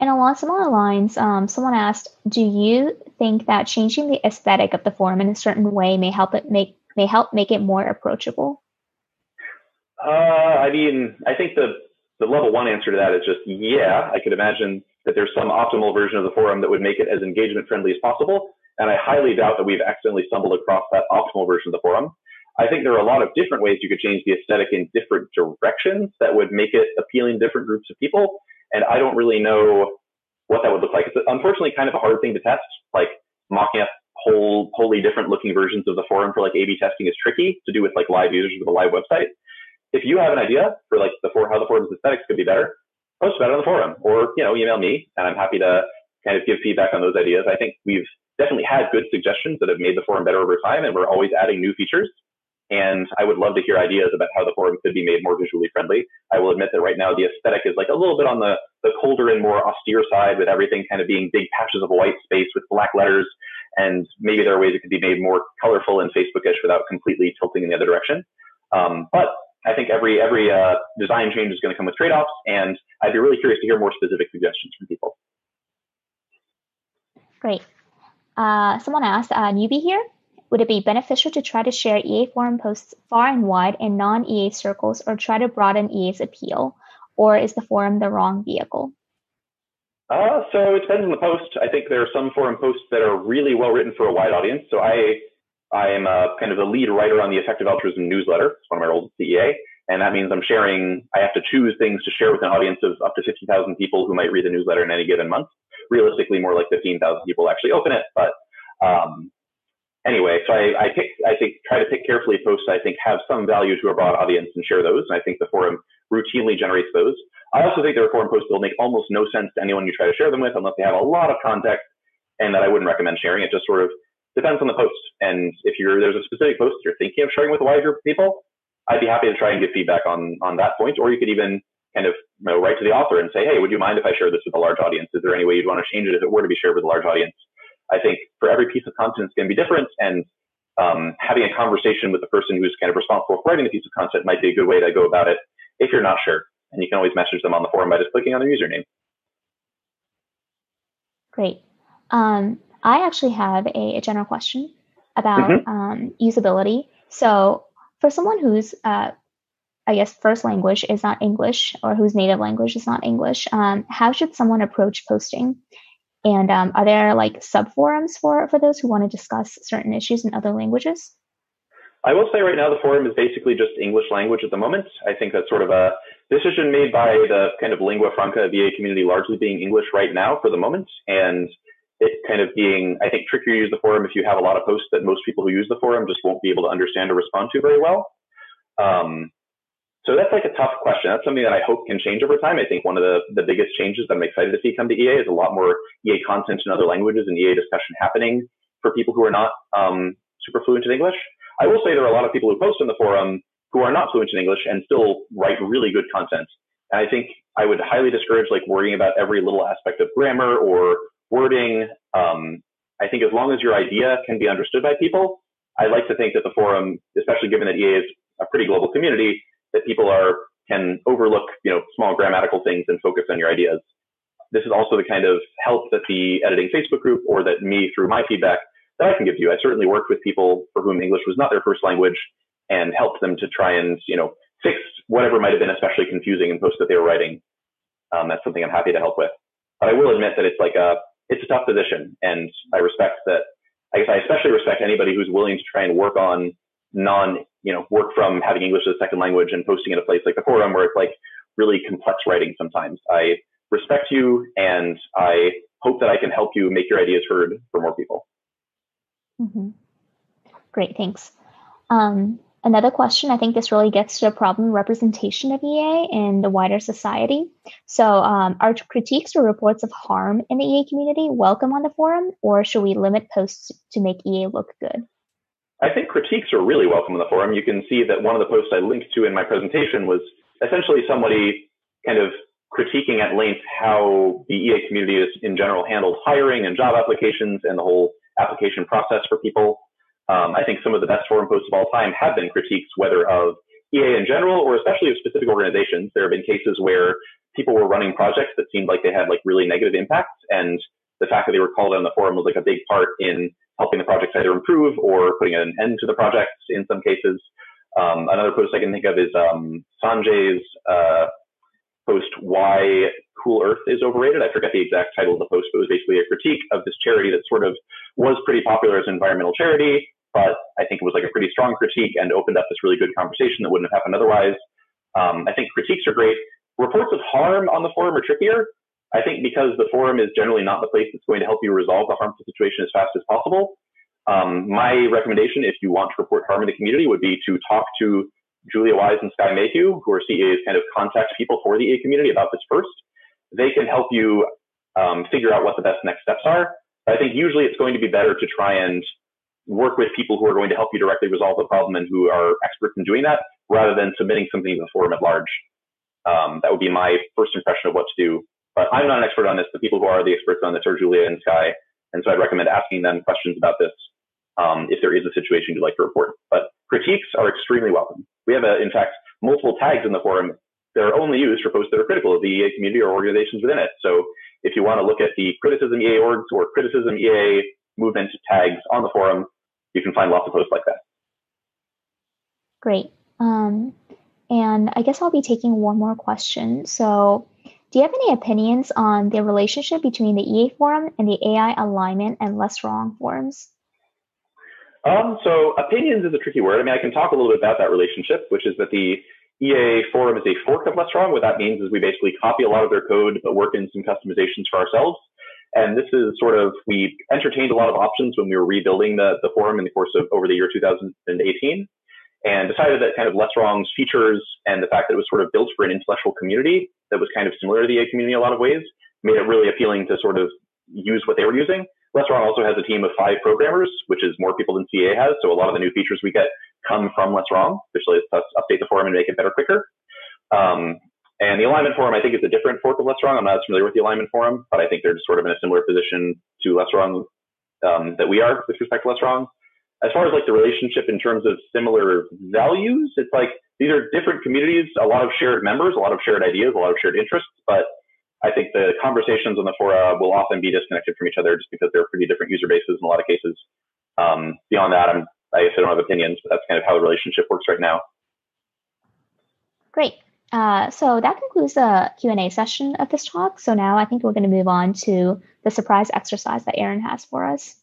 [SPEAKER 1] And along similar lines, um, someone asked, "Do you think that changing the aesthetic of the forum in a certain way may help it make may help make it more approachable?"
[SPEAKER 2] Uh, I mean, I think the the level one answer to that is just yeah. I could imagine that there's some optimal version of the forum that would make it as engagement friendly as possible. And I highly doubt that we've accidentally stumbled across that optimal version of the forum. I think there are a lot of different ways you could change the aesthetic in different directions that would make it appealing to different groups of people. And I don't really know what that would look like. It's unfortunately kind of a hard thing to test. Like mocking up whole, wholly different looking versions of the forum for like A/B testing is tricky to do with like live users with a live website. If you have an idea for like the for how the forum's aesthetics could be better, post about it on the forum or you know email me, and I'm happy to kind of give feedback on those ideas. I think we've definitely had good suggestions that have made the forum better over time, and we're always adding new features. And I would love to hear ideas about how the forum could be made more visually friendly. I will admit that right now the aesthetic is like a little bit on the, the colder and more austere side with everything kind of being big patches of white space with black letters. And maybe there are ways it could be made more colorful and Facebookish without completely tilting in the other direction. Um, but I think every every uh, design change is going to come with trade-offs, and I'd be really curious to hear more specific suggestions from people.
[SPEAKER 1] Great. Uh, someone asked, uh, newbie here, would it be beneficial to try to share EA forum posts far and wide in non-EA circles or try to broaden EA's appeal? Or is the forum the wrong vehicle?
[SPEAKER 2] Uh, so it depends on the post. I think there are some forum posts that are really well written for a wide audience. So I, I am a, kind of the lead writer on the Effective Altruism newsletter. It's one of my roles at CEA. And that means I'm sharing, I have to choose things to share with an audience of up to 50,000 people who might read the newsletter in any given month. Realistically, more like 15,000 people actually open it. But um, anyway, so I, I pick, I think, try to pick carefully posts I think have some value to a broad audience and share those. And I think the forum routinely generates those. I also think the reform posts will make almost no sense to anyone you try to share them with unless they have a lot of context and that I wouldn't recommend sharing. It just sort of depends on the post. And if you're, there's a specific post you're thinking of sharing with a wide group of people, I'd be happy to try and give feedback on, on that point. Or you could even kind of you know, write to the author and say, Hey, would you mind if I share this with a large audience? Is there any way you'd want to change it if it were to be shared with a large audience? I think for every piece of content, it's going to be different. And um, having a conversation with the person who's kind of responsible for writing the piece of content might be a good way to go about it if you're not sure. And you can always message them on the forum by just clicking on their username.
[SPEAKER 1] Great. Um, I actually have a, a general question about mm-hmm. um, usability. So, for someone whose, uh, I guess, first language is not English or whose native language is not English, um, how should someone approach posting? And um, are there like sub forums for for those who want to discuss certain issues in other languages?
[SPEAKER 2] I will say right now the forum is basically just English language at the moment. I think that's sort of a decision made by the kind of lingua franca EA community largely being English right now for the moment. And it kind of being, I think, trickier to use the forum if you have a lot of posts that most people who use the forum just won't be able to understand or respond to very well. Um, so that's like a tough question. That's something that I hope can change over time. I think one of the, the biggest changes that I'm excited to see come to EA is a lot more EA content in other languages and EA discussion happening for people who are not um, super fluent in English. I will say there are a lot of people who post in the forum who are not fluent in English and still write really good content. And I think I would highly discourage like worrying about every little aspect of grammar or wording. Um, I think as long as your idea can be understood by people, I like to think that the forum, especially given that EA is a pretty global community, that people are can overlook you know small grammatical things and focus on your ideas. This is also the kind of help that the editing Facebook group or that me through my feedback that I can give you. I certainly worked with people for whom English was not their first language and helped them to try and, you know, fix whatever might have been especially confusing in posts that they were writing. Um, that's something I'm happy to help with. But I will admit that it's like a, it's a tough position. And I respect that. I guess I especially respect anybody who's willing to try and work on non, you know, work from having English as a second language and posting in a place like the forum where it's like really complex writing sometimes. I respect you and I hope that I can help you make your ideas heard for more people.
[SPEAKER 1] Mm-hmm. Great, thanks. Um, another question, I think this really gets to the problem representation of EA in the wider society. So, um, are critiques or reports of harm in the EA community welcome on the forum, or should we limit posts to make EA look good?
[SPEAKER 2] I think critiques are really welcome on the forum. You can see that one of the posts I linked to in my presentation was essentially somebody kind of critiquing at length how the EA community is in general handles hiring and job applications and the whole application process for people. Um, I think some of the best forum posts of all time have been critiques, whether of EA in general or especially of specific organizations. There have been cases where people were running projects that seemed like they had like really negative impacts, and the fact that they were called on the forum was like a big part in helping the projects either improve or putting an end to the projects in some cases. Um, another post I can think of is um, Sanjay's uh, post why Cool Earth is overrated. I forget the exact title of the post, but it was basically a critique of this charity that sort of was pretty popular as an environmental charity, but I think it was like a pretty strong critique and opened up this really good conversation that wouldn't have happened otherwise. Um, I think critiques are great. Reports of harm on the forum are trickier. I think because the forum is generally not the place that's going to help you resolve the harmful situation as fast as possible. Um, my recommendation, if you want to report harm in the community, would be to talk to Julia Wise and Sky Mayhew, who are CEA's kind of contact people for the EA community about this first. They can help you um, figure out what the best next steps are. But I think usually it's going to be better to try and work with people who are going to help you directly resolve the problem and who are experts in doing that rather than submitting something to the forum at large. Um, that would be my first impression of what to do. But I'm not an expert on this. The people who are the experts on this are Julia and Sky. And so I'd recommend asking them questions about this um, if there is a situation you'd like to report. But critiques are extremely welcome. We have, a, in fact, multiple tags in the forum that are only used for posts that are critical of the EA community or organizations within it. So if you want to look at the criticism EA orgs or criticism EA movement tags on the forum, you can find lots of posts like that.
[SPEAKER 1] Great. Um, and I guess I'll be taking one more question. So, do you have any opinions on the relationship between the EA forum and the AI alignment and less wrong forums?
[SPEAKER 2] Um, so opinions is a tricky word. I mean, I can talk a little bit about that relationship, which is that the EA forum is a fork of Less Wrong. What that means is we basically copy a lot of their code, but work in some customizations for ourselves. And this is sort of, we entertained a lot of options when we were rebuilding the, the forum in the course of over the year 2018 and decided that kind of Less Wrong's features and the fact that it was sort of built for an intellectual community that was kind of similar to the EA community in a lot of ways made it really appealing to sort of use what they were using. Less Wrong also has a team of five programmers, which is more people than CEA has. So a lot of the new features we get come from Less Wrong, lets us update the forum and make it better quicker. Um, and the alignment forum, I think, is a different fork of Less Wrong. I'm not as familiar with the alignment forum, but I think they're sort of in a similar position to Less Wrong um, that we are with respect to Less Wrong. As far as like the relationship in terms of similar values, it's like these are different communities, a lot of shared members, a lot of shared ideas, a lot of shared interests, but I think the conversations on the fora will often be disconnected from each other just because they're pretty different user bases in a lot of cases. Um, beyond that, I'm, I guess I don't have opinions, but that's kind of how the relationship works right now.
[SPEAKER 1] Great. Uh, so that concludes the Q&A session of this talk. So now I think we're going to move on to the surprise exercise that Aaron has for us.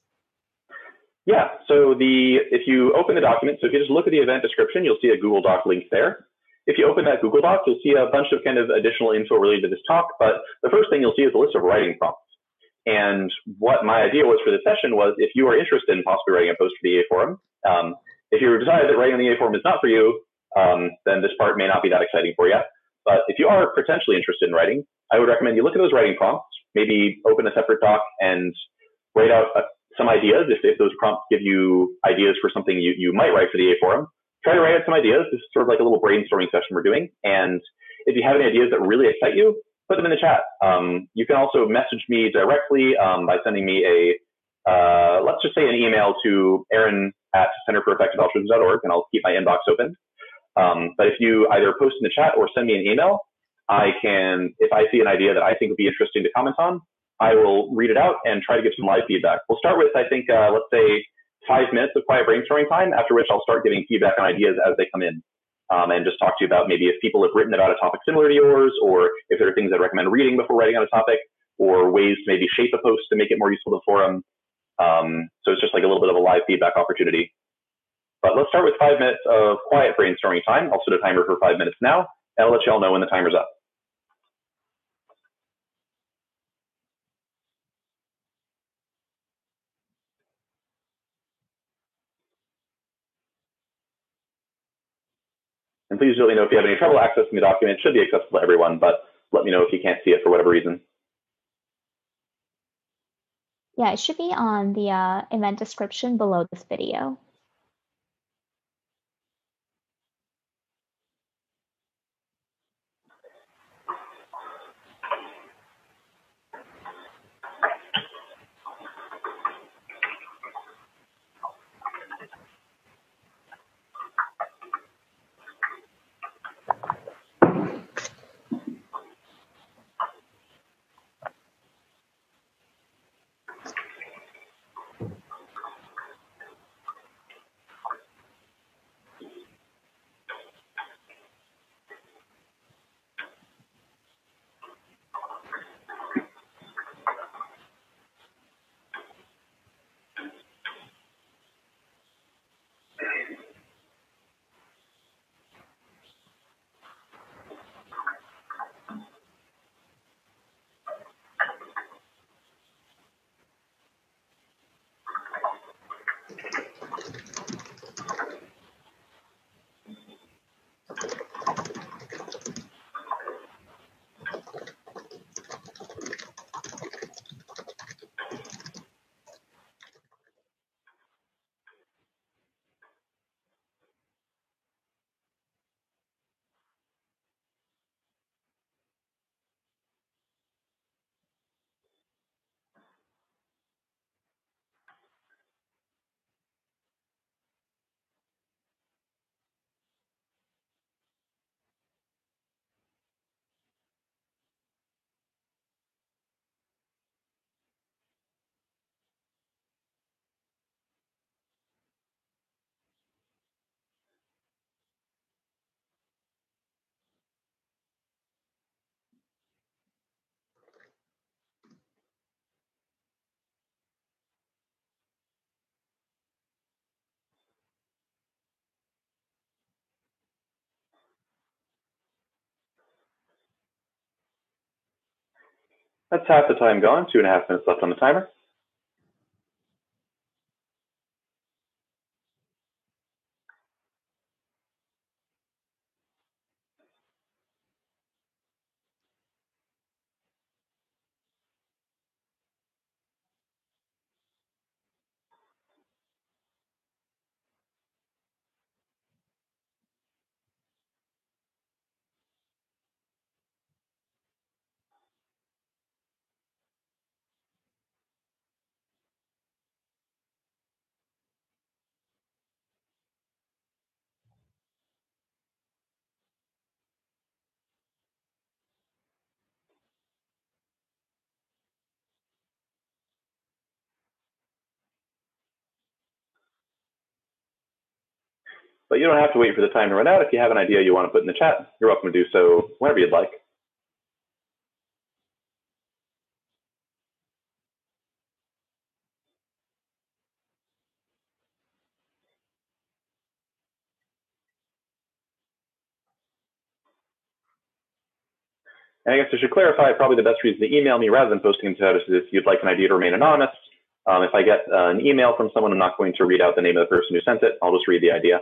[SPEAKER 2] Yeah, so the if you open the document, so if you just look at the event description, you'll see a Google Doc link there. If you open that Google Doc, you'll see a bunch of kind of additional info related to this talk, but the first thing you'll see is a list of writing prompts. And what my idea was for this session was if you are interested in possibly writing a post for the EA forum, um, if you decide that writing on the EA forum is not for you, um, then this part may not be that exciting for you. But if you are potentially interested in writing, I would recommend you look at those writing prompts, maybe open a separate doc and write out a, some ideas if, if those prompts give you ideas for something you, you might write for the EA forum. Try to write out some ideas. This is sort of like a little brainstorming session we're doing. And if you have any ideas that really excite you, put them in the chat. Um, you can also message me directly um, by sending me a, uh, let's just say an email to aaron at centerforeffectivealtruism.org, and I'll keep my inbox open. Um, but if you either post in the chat or send me an email, I can, if I see an idea that I think would be interesting to comment on, I will read it out and try to give some live feedback. We'll start with, I think, uh, let's say five minutes of quiet brainstorming time, after which I'll start giving feedback on ideas as they come in. Um, and just talk to you about maybe if people have written about a topic similar to yours, or if there are things I recommend reading before writing on a topic, or ways to maybe shape a post to make it more useful to the forum. Um, so it's just like a little bit of a live feedback opportunity. But let's start with five minutes of quiet brainstorming time. I'll set a timer for five minutes now, and I'll let you all know when the timer's up. And please let me know if you have any trouble accessing the document. It should be accessible to everyone, but let me know if you can't see it for whatever reason.
[SPEAKER 1] Yeah, it should be on the uh, event description below this video. That's half the time gone, two and a half minutes left on the timer.
[SPEAKER 2] But you don't have to wait for the time to run out. If you have an idea you want to put in the chat, you're welcome to do so whenever you'd like. And I guess I should clarify, probably the best reason to email me rather than posting in status is if you'd like an idea to remain anonymous. Um, if I get uh, an email from someone, I'm not going to read out the name of the person who sent it. I'll just read the idea.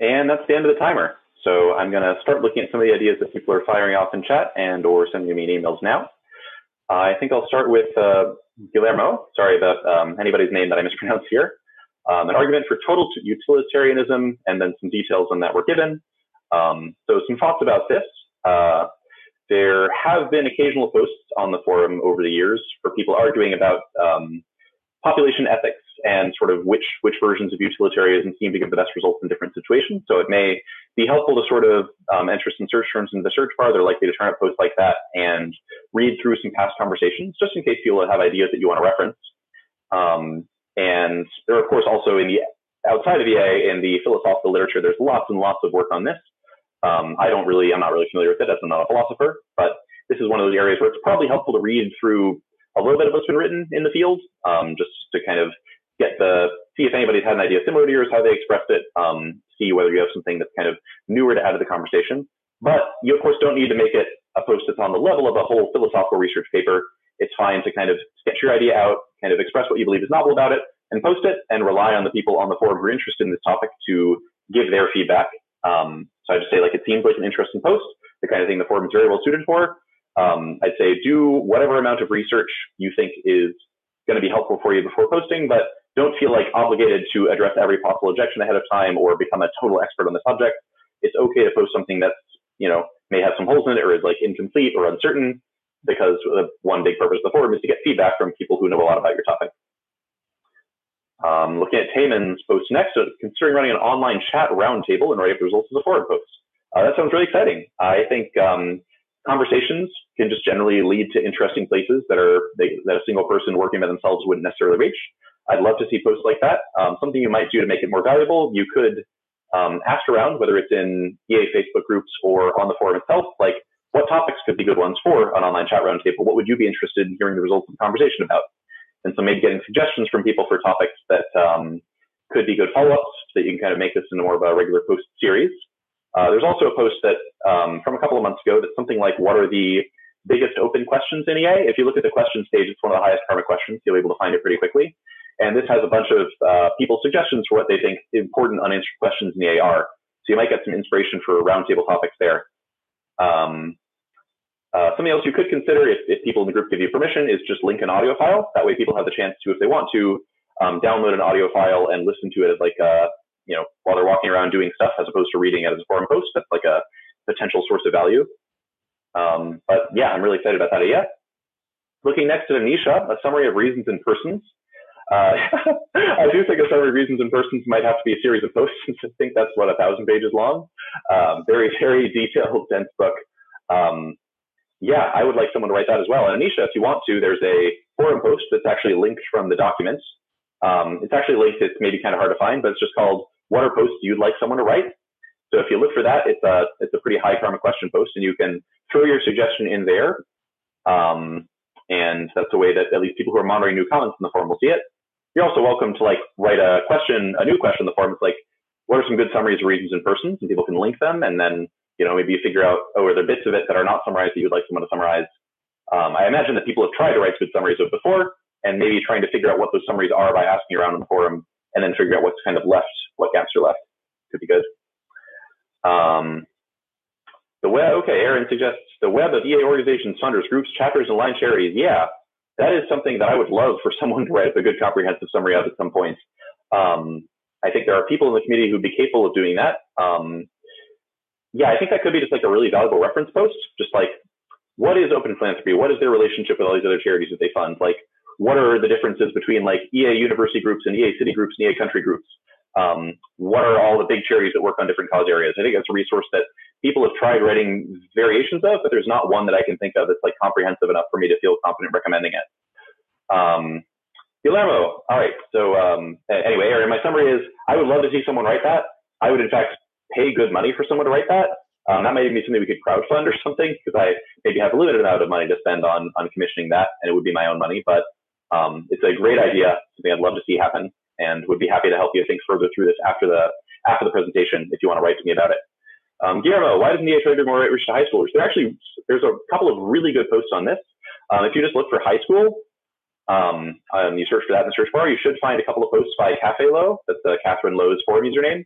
[SPEAKER 2] And that's the end of the timer. So I'm going to start looking at some of the ideas that people are firing off in chat and or sending me emails now. I think I'll start with uh, Guillermo. Sorry about um, anybody's name that I mispronounced here. Um, an argument for total utilitarianism, and then some details on that were given. Um, so some thoughts about this. Uh, there have been occasional posts on the forum over the years for people arguing about um, population ethics and sort of which which versions of utilitarianism seem to give the best results in different situations. So it may be helpful to sort of um, enter some search terms in the search bar. They're likely to turn up posts like that and read through some past conversations, just in case people have ideas that you want to reference. Um, and there are, of course, also in the outside of EA in the philosophical literature, there's lots and lots of work on this. Um, I don't really, I'm not really familiar with it as I'm not a philosopher, but this is one of those areas where it's probably helpful to read through a little bit of what's been written in the field, um, just to kind of get the see if anybody's had an idea similar to yours, how they expressed it, um, see whether you have something that's kind of newer to add to the conversation. But you of course don't need to make it a post that's on the level of a whole philosophical research paper. It's fine to kind of sketch your idea out, kind of express what you believe is novel about it, and post it, and rely on the people on the forum who are interested in this topic to give their feedback. Um, so I just say like it seems like an interesting post, the kind of thing the forum is very well suited for. Um, I'd say do whatever amount of research you think is going to be helpful for you before posting, but don't feel like obligated to address every possible objection ahead of time or become a total expert on the subject. It's okay to post something that's, you know, may have some holes in it or is like incomplete or uncertain because one big purpose of the forum is to get feedback from people who know a lot about your topic. Um, looking at Tayman's post next, considering running an online chat roundtable and writing up the results as a forum post. Uh, that sounds really exciting. I think um, conversations can just generally lead to interesting places that are they, that a single person working by themselves wouldn't necessarily reach. I'd love to see posts like that. Um, something you might do to make it more valuable, you could um, ask around, whether it's in EA Facebook groups or on the forum itself, like what topics could be good ones for an online chat roundtable? What would you be interested in hearing the results of the conversation about? And so maybe getting suggestions from people for topics that um, could be good follow-ups so that you can kind of make this into more of a regular post series. Uh, there's also a post that um, from a couple of months ago that's something like, what are the biggest open questions in EA? If you look at the questions page, it's one of the highest karma questions. You'll be able to find it pretty quickly. And this has a bunch of uh, people's suggestions for what they think important unanswered questions in the AR. So you might get some inspiration for roundtable topics there. Um, uh, something else you could consider if, if, people in the group give you permission is just link an audio file. That way people have the chance to, if they want to, um, download an audio file and listen to it as like a, you know, while they're walking around doing stuff as opposed to reading it as a forum post. That's like a potential source of value. Um, but yeah, I'm really excited about that idea. Looking next at Anisha, a summary of reasons and persons. Uh, I do think a summary of reasons and persons might have to be a series of posts since I think that's what a thousand pages long. Um, very, very detailed, dense book. Um, yeah, I would like someone to write that as well. And Anisha, if you want to, there's a forum post that's actually linked from the documents. Um, it's actually linked. It's maybe kind of hard to find, but it's just called "What are posts you'd like someone to write?" So if you look for that, it's a it's a pretty high karma question post, and you can throw your suggestion in there. Um, and that's the way that at least people who are monitoring new comments in the forum will see it. You're also welcome to like write a question, a new question in the forum. It's like, what are some good summaries of reasons and persons? And people can link them, and then you know maybe you figure out, oh, are there bits of it that are not summarized that you'd like someone to summarize? Um, I imagine that people have tried to write good summaries of before, and maybe trying to figure out what those summaries are by asking around in the forum, and then figure out what's kind of left, what gaps are left. Could be good. Um, the web, okay, Aaron suggests the web of EA organizations, funders, groups, chapters, and line charities. Yeah, that is something that I would love for someone to write a good comprehensive summary of at some point. Um, I think there are people in the community who'd be capable of doing that. Um, yeah, I think that could be just like a really valuable reference post. Just like, what is open philanthropy? What is their relationship with all these other charities that they fund? Like, what are the differences between like EA university groups and EA city groups and EA country groups? Um, what are all the big charities that work on different cause areas? I think that's a resource that people have tried writing variations of, but there's not one that I can think of that's like comprehensive enough for me to feel confident recommending it. Um, Guillermo, all right. So um, anyway, Aaron, my summary is I would love to see someone write that. I would in fact pay good money for someone to write that. Um, that might be something we could crowdfund or something because I maybe have a limited amount of money to spend on on commissioning that, and it would be my own money. But um, it's a great idea, something I'd love to see happen, and would be happy to help you think further through this after the after the presentation if you want to write to me about it. Um, Guillermo, why doesn't try to do more outreach to high schoolers? There actually there's a couple of really good posts on this. Um, if you just look for high school, um, um, you search for that in the search bar, you should find a couple of posts by Cafe Low. That's uh, Catherine Low's forum username.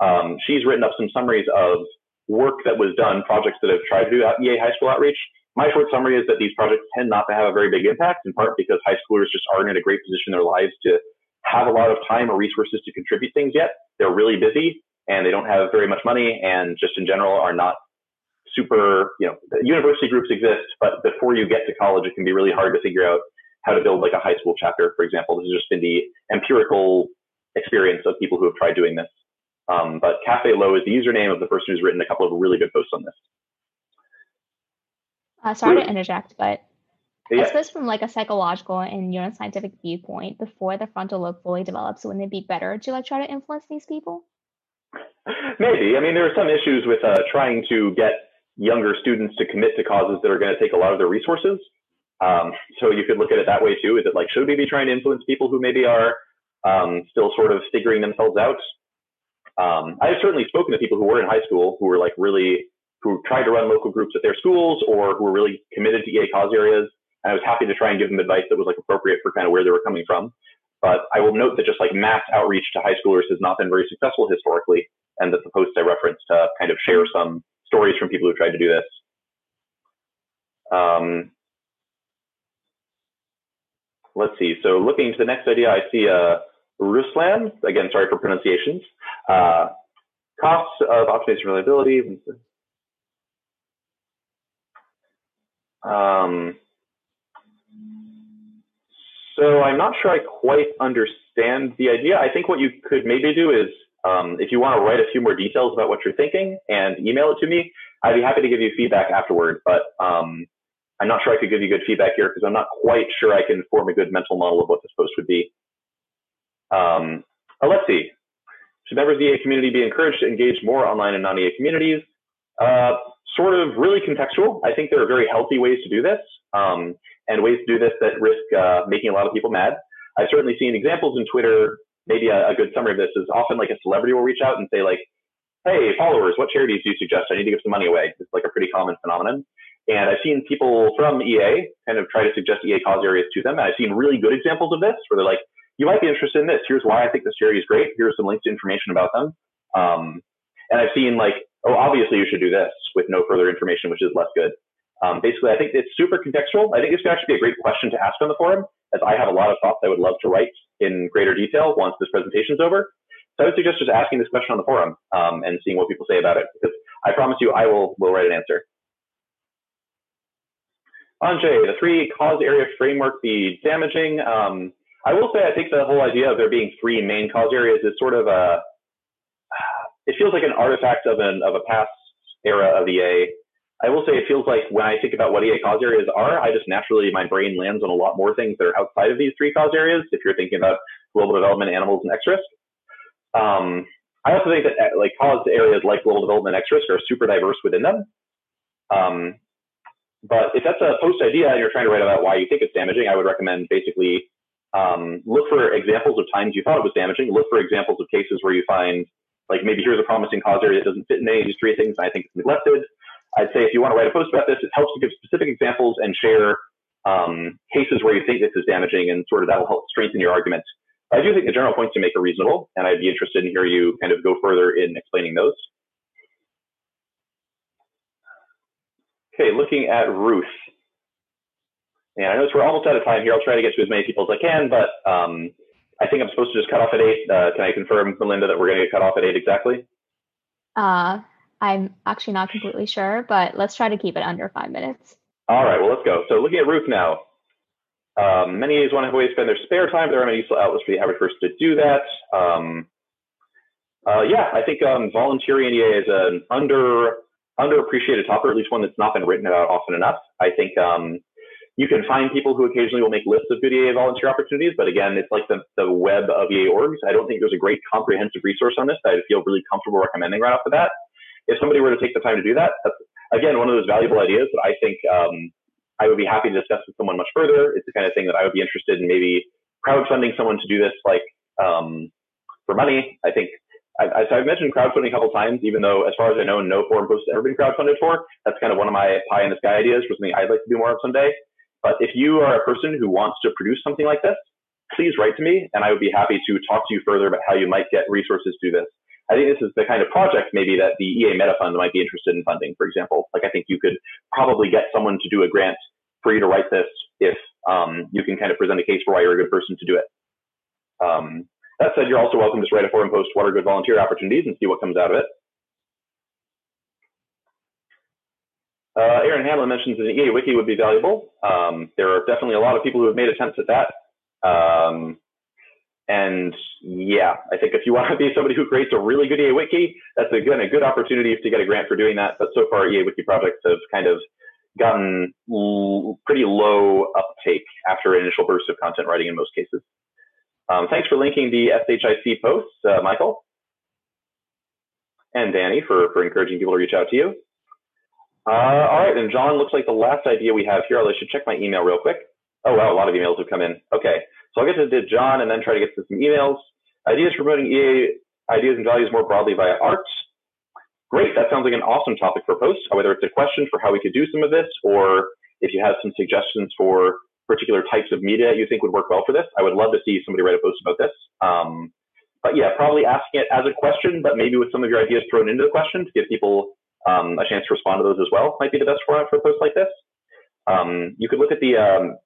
[SPEAKER 2] Um, she's written up some summaries of work that was done, projects that have tried to do EA high school outreach. My short summary is that these projects tend not to have a very big impact, in part because high schoolers just aren't in a great position in their lives to have a lot of time or resources to contribute things yet. They're really busy and they don't have very much money and just in general are not super, you know, university groups exist, but before you get to college, it can be really hard to figure out how to build like a high school chapter, for example. This has just been the empirical experience of people who have tried doing this. Um, but Cafe Low is the username of the person who's written a couple of really good posts on this.
[SPEAKER 1] Uh, sorry to interject, but yeah. I suppose from like a psychological and neuroscientific viewpoint, before the frontal lobe fully develops, wouldn't it be better to like try to influence these people?
[SPEAKER 2] Maybe. I mean, there are some issues with uh, trying to get younger students to commit to causes that are going to take a lot of their resources. Um, so you could look at it that way too. Is it like, should we be trying to influence people who maybe are um, still sort of figuring themselves out? Um, I've certainly spoken to people who were in high school who were like really, who tried to run local groups at their schools or who were really committed to EA cause areas. And I was happy to try and give them advice that was like appropriate for kind of where they were coming from. But I will note that just like mass outreach to high schoolers has not been very successful historically, and that the posts I referenced to kind of share some stories from people who tried to do this. Um, let's see. So looking to the next idea, I see uh, Ruslan. Again, sorry for pronunciations. Uh, costs of optimization reliability. Um, so I'm not sure I quite understand the idea. I think what you could maybe do is, um, if you want to write a few more details about what you're thinking and email it to me, I'd be happy to give you feedback afterward. But um, I'm not sure I could give you good feedback here because I'm not quite sure I can form a good mental model of what this post would be. Um, uh, let's see. Should members of the EA community be encouraged to engage more online and non-EA communities? Uh, sort of really contextual. I think there are very healthy ways to do this. Um, and ways to do this that risk uh, making a lot of people mad. I've certainly seen examples in Twitter. Maybe a, a, good summary of this is often like a celebrity will reach out and say like, "Hey, followers, what charities do you suggest? I need to give some money away." It's like a pretty common phenomenon. And I've seen people from EA kind of try to suggest EA cause areas to them. And I've seen really good examples of this where they're like, "You might be interested in this. Here's why I think this charity is great. Here's some links to information about them." Um, and I've seen like, "Oh, obviously you should do this," with no further information, which is less good. Um, basically, I think it's super contextual. I think this could actually be a great question to ask on the forum, as I have a lot of thoughts I would love to write in greater detail once this presentation is over. So I would suggest just asking this question on the forum um, and seeing what people say about it, because I promise you I will will write an answer. Anjay, the three cause area framework be damaging. Um, I will say I think the whole idea of there being three main cause areas is sort of a, it feels like an artifact of an of a past era of EA I will say it feels like when I think about what EA cause areas are, I just naturally, my brain lands on a lot more things that are outside of these three cause areas. If you're thinking about global development, animals, and X-Risk. Um, I also think that uh, like cause areas like global development and X-Risk are super diverse within them. Um, but if that's a post idea and you're trying to write about why you think it's damaging, I would recommend basically um, look for examples of times you thought it was damaging. Look for examples of cases where you find, like maybe here's a promising cause area that doesn't fit in any of these three things, and I think it's neglected. I'd say if you want to write a post about this, it helps to give specific examples and share um, cases where you think this is damaging, and sort of that will help strengthen your argument. I do think the general points you make are reasonable, and I'd be interested in hear you kind of go further in explaining those. Okay, looking at Ruth. And I know we're almost out of time here. I'll try to get to as many people as I can, but um, I think I'm supposed to just cut off at eight. Uh, can I confirm, Melinda, that we're going to get cut off at eight exactly?
[SPEAKER 1] Uh, I'm actually not completely sure, but let's try to keep it under five minutes.
[SPEAKER 2] All right, well, let's go. So looking at Ruth now. Um, many want to have a way to spend their spare time. There are many useful outlets for the average person to do that. Um, uh, yeah, I think um, volunteering EA is an under underappreciated topic, or at least one that's not been written about often enough. I think um, you can find people who occasionally will make lists of good EA volunteer opportunities, but again, it's like the, the web of EA orgs. I don't think there's a great comprehensive resource on this that I feel really comfortable recommending right off the bat. If somebody were to take the time to do that, that's again one of those valuable ideas that I think um, I would be happy to discuss with someone much further. It's the kind of thing that I would be interested in maybe crowdfunding someone to do this like um, for money. I think I, have mentioned crowdfunding a couple times, even though, as far as I know, no forum post has ever been crowdfunded for. That's kind of one of my pie in the sky ideas for something I'd like to do more of someday. But if you are a person who wants to produce something like this, please write to me, and I would be happy to talk to you further about how you might get resources to do this. I think this is the kind of project maybe that the EA Meta Fund might be interested in funding, for example. Like I think you could probably get someone to do a grant for you to write this if um, you can kind of present a case for why you're a good person to do it. Um, that said, you're also welcome to write a forum post, what are good volunteer opportunities, and see what comes out of it. Uh, Aaron Hanlon mentions that an EA wiki would be valuable. Um, there are definitely a lot of people who have made attempts at that. Um, and yeah, I think if you want to be somebody who creates a really good EA wiki, that's again a good opportunity to get a grant for doing that. But so far, EA wiki projects have kind of gotten pretty low uptake after an initial burst of content writing in most cases. Um, thanks for linking the SHIC posts, uh, Michael. And Danny for, for encouraging people to reach out to you. Uh, all right, and John, looks like the last idea we have here, I should check my email real quick. Oh, wow, a lot of emails have come in. Okay, so I'll get to John and then try to get to some emails. Ideas for promoting EA ideas and values more broadly via arts. Great, that sounds like an awesome topic for posts, whether it's a question for how we could do some of this or if you have some suggestions for particular types of media you think would work well for this, I would love to see somebody write a post about this. Um, but yeah, probably asking it as a question, but maybe with some of your ideas thrown into the question to give people um, a chance to respond to those as well might be the best format for a post like this. Um, you could look at the um,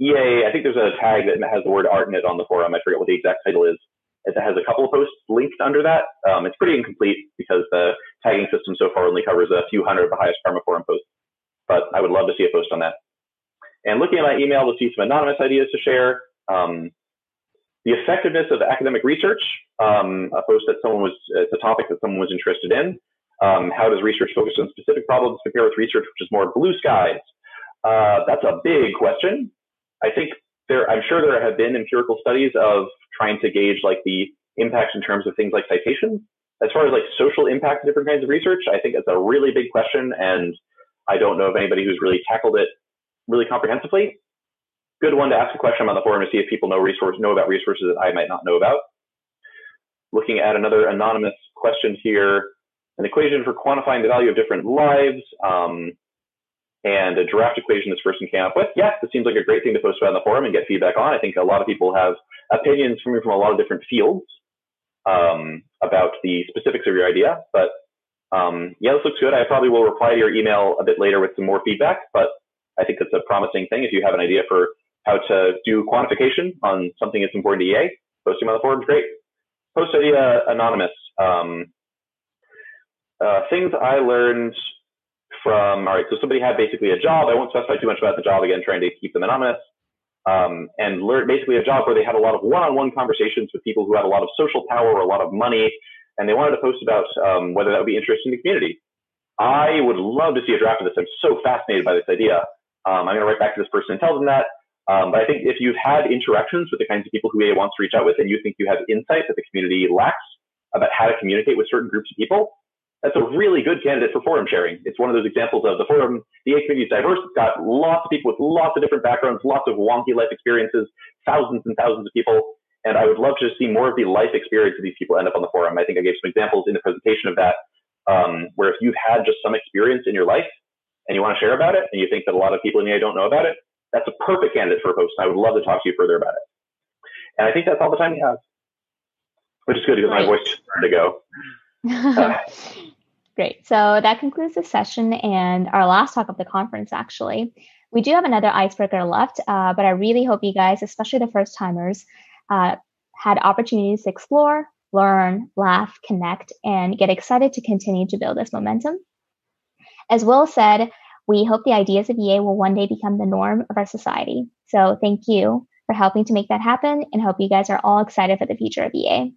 [SPEAKER 2] EA, I think there's a tag that has the word art in it on the forum. I forget what the exact title is. It has a couple of posts linked under that. Um, it's pretty incomplete because the tagging system so far only covers a few hundred of the highest karma forum posts. But I would love to see a post on that. And looking at my email, we'll see some anonymous ideas to share. Um, the effectiveness of academic research, um, a post that someone was, it's a topic that someone was interested in. Um, how does research focus on specific problems compare with research which is more blue skies? Uh, that's a big question. I think there, I'm sure there have been empirical studies of trying to gauge like the impacts in terms of things like citations. As far as like social impact of different kinds of research, I think it's a really big question, and I don't know of anybody who's really tackled it really comprehensively. Good one to ask a question on the forum to see if people know resource know about resources that I might not know about. Looking at another anonymous question here, an equation for quantifying the value of different lives, um, and a draft equation this person came up with. Yeah, this seems like a great thing to post about on the forum and get feedback on. I think a lot of people have opinions coming from a lot of different fields um, about the specifics of your idea, but um, yeah, this looks good. I probably will reply to your email a bit later with some more feedback, but I think that's a promising thing. If you have an idea for how to do quantification on something that's important to EA, posting on the forum is great. Post idea anonymous. Um, uh, things I learned from, all right, so somebody had basically a job. I won't specify too much about the job again, trying to keep them anonymous. Um, and basically a job where they had a lot of one-on-one conversations with people who had a lot of social power or a lot of money, and they wanted to post about um, whether that would be interesting to the community. I would love to see a draft of this. I'm so fascinated by this idea. Um, I'm going to write back to this person and tell them that. Um, but I think if you've had interactions with the kinds of people who EA wants to reach out with, and you think you have insight that the community lacks about how to communicate with certain groups of people, that's a really good candidate for forum sharing. It's one of those examples of the forum, the EA community is diverse. It's got lots of people with lots of different backgrounds, lots of wonky life experiences, thousands and thousands of people. And I would love to see more of the life experience of these people end up on the forum. I think I gave some examples in the presentation of that, um, where if you've had just some experience in your life and you want to share about it, and you think that a lot of people in EA don't know about it, that's a perfect candidate for a post. I would love to talk to you further about it. And I think that's all the time we have, which is good because right. my voice is starting to go.
[SPEAKER 1] Great. So that concludes the session and our last talk of the conference, actually. We do have another icebreaker left, uh, but I really hope you guys, especially the first timers, uh, had opportunities to explore, learn, laugh, connect, and get excited to continue to build this momentum. As Will said, we hope the ideas of EA will one day become the norm of our society. So thank you for helping to make that happen and hope you guys are all excited for the future of EA.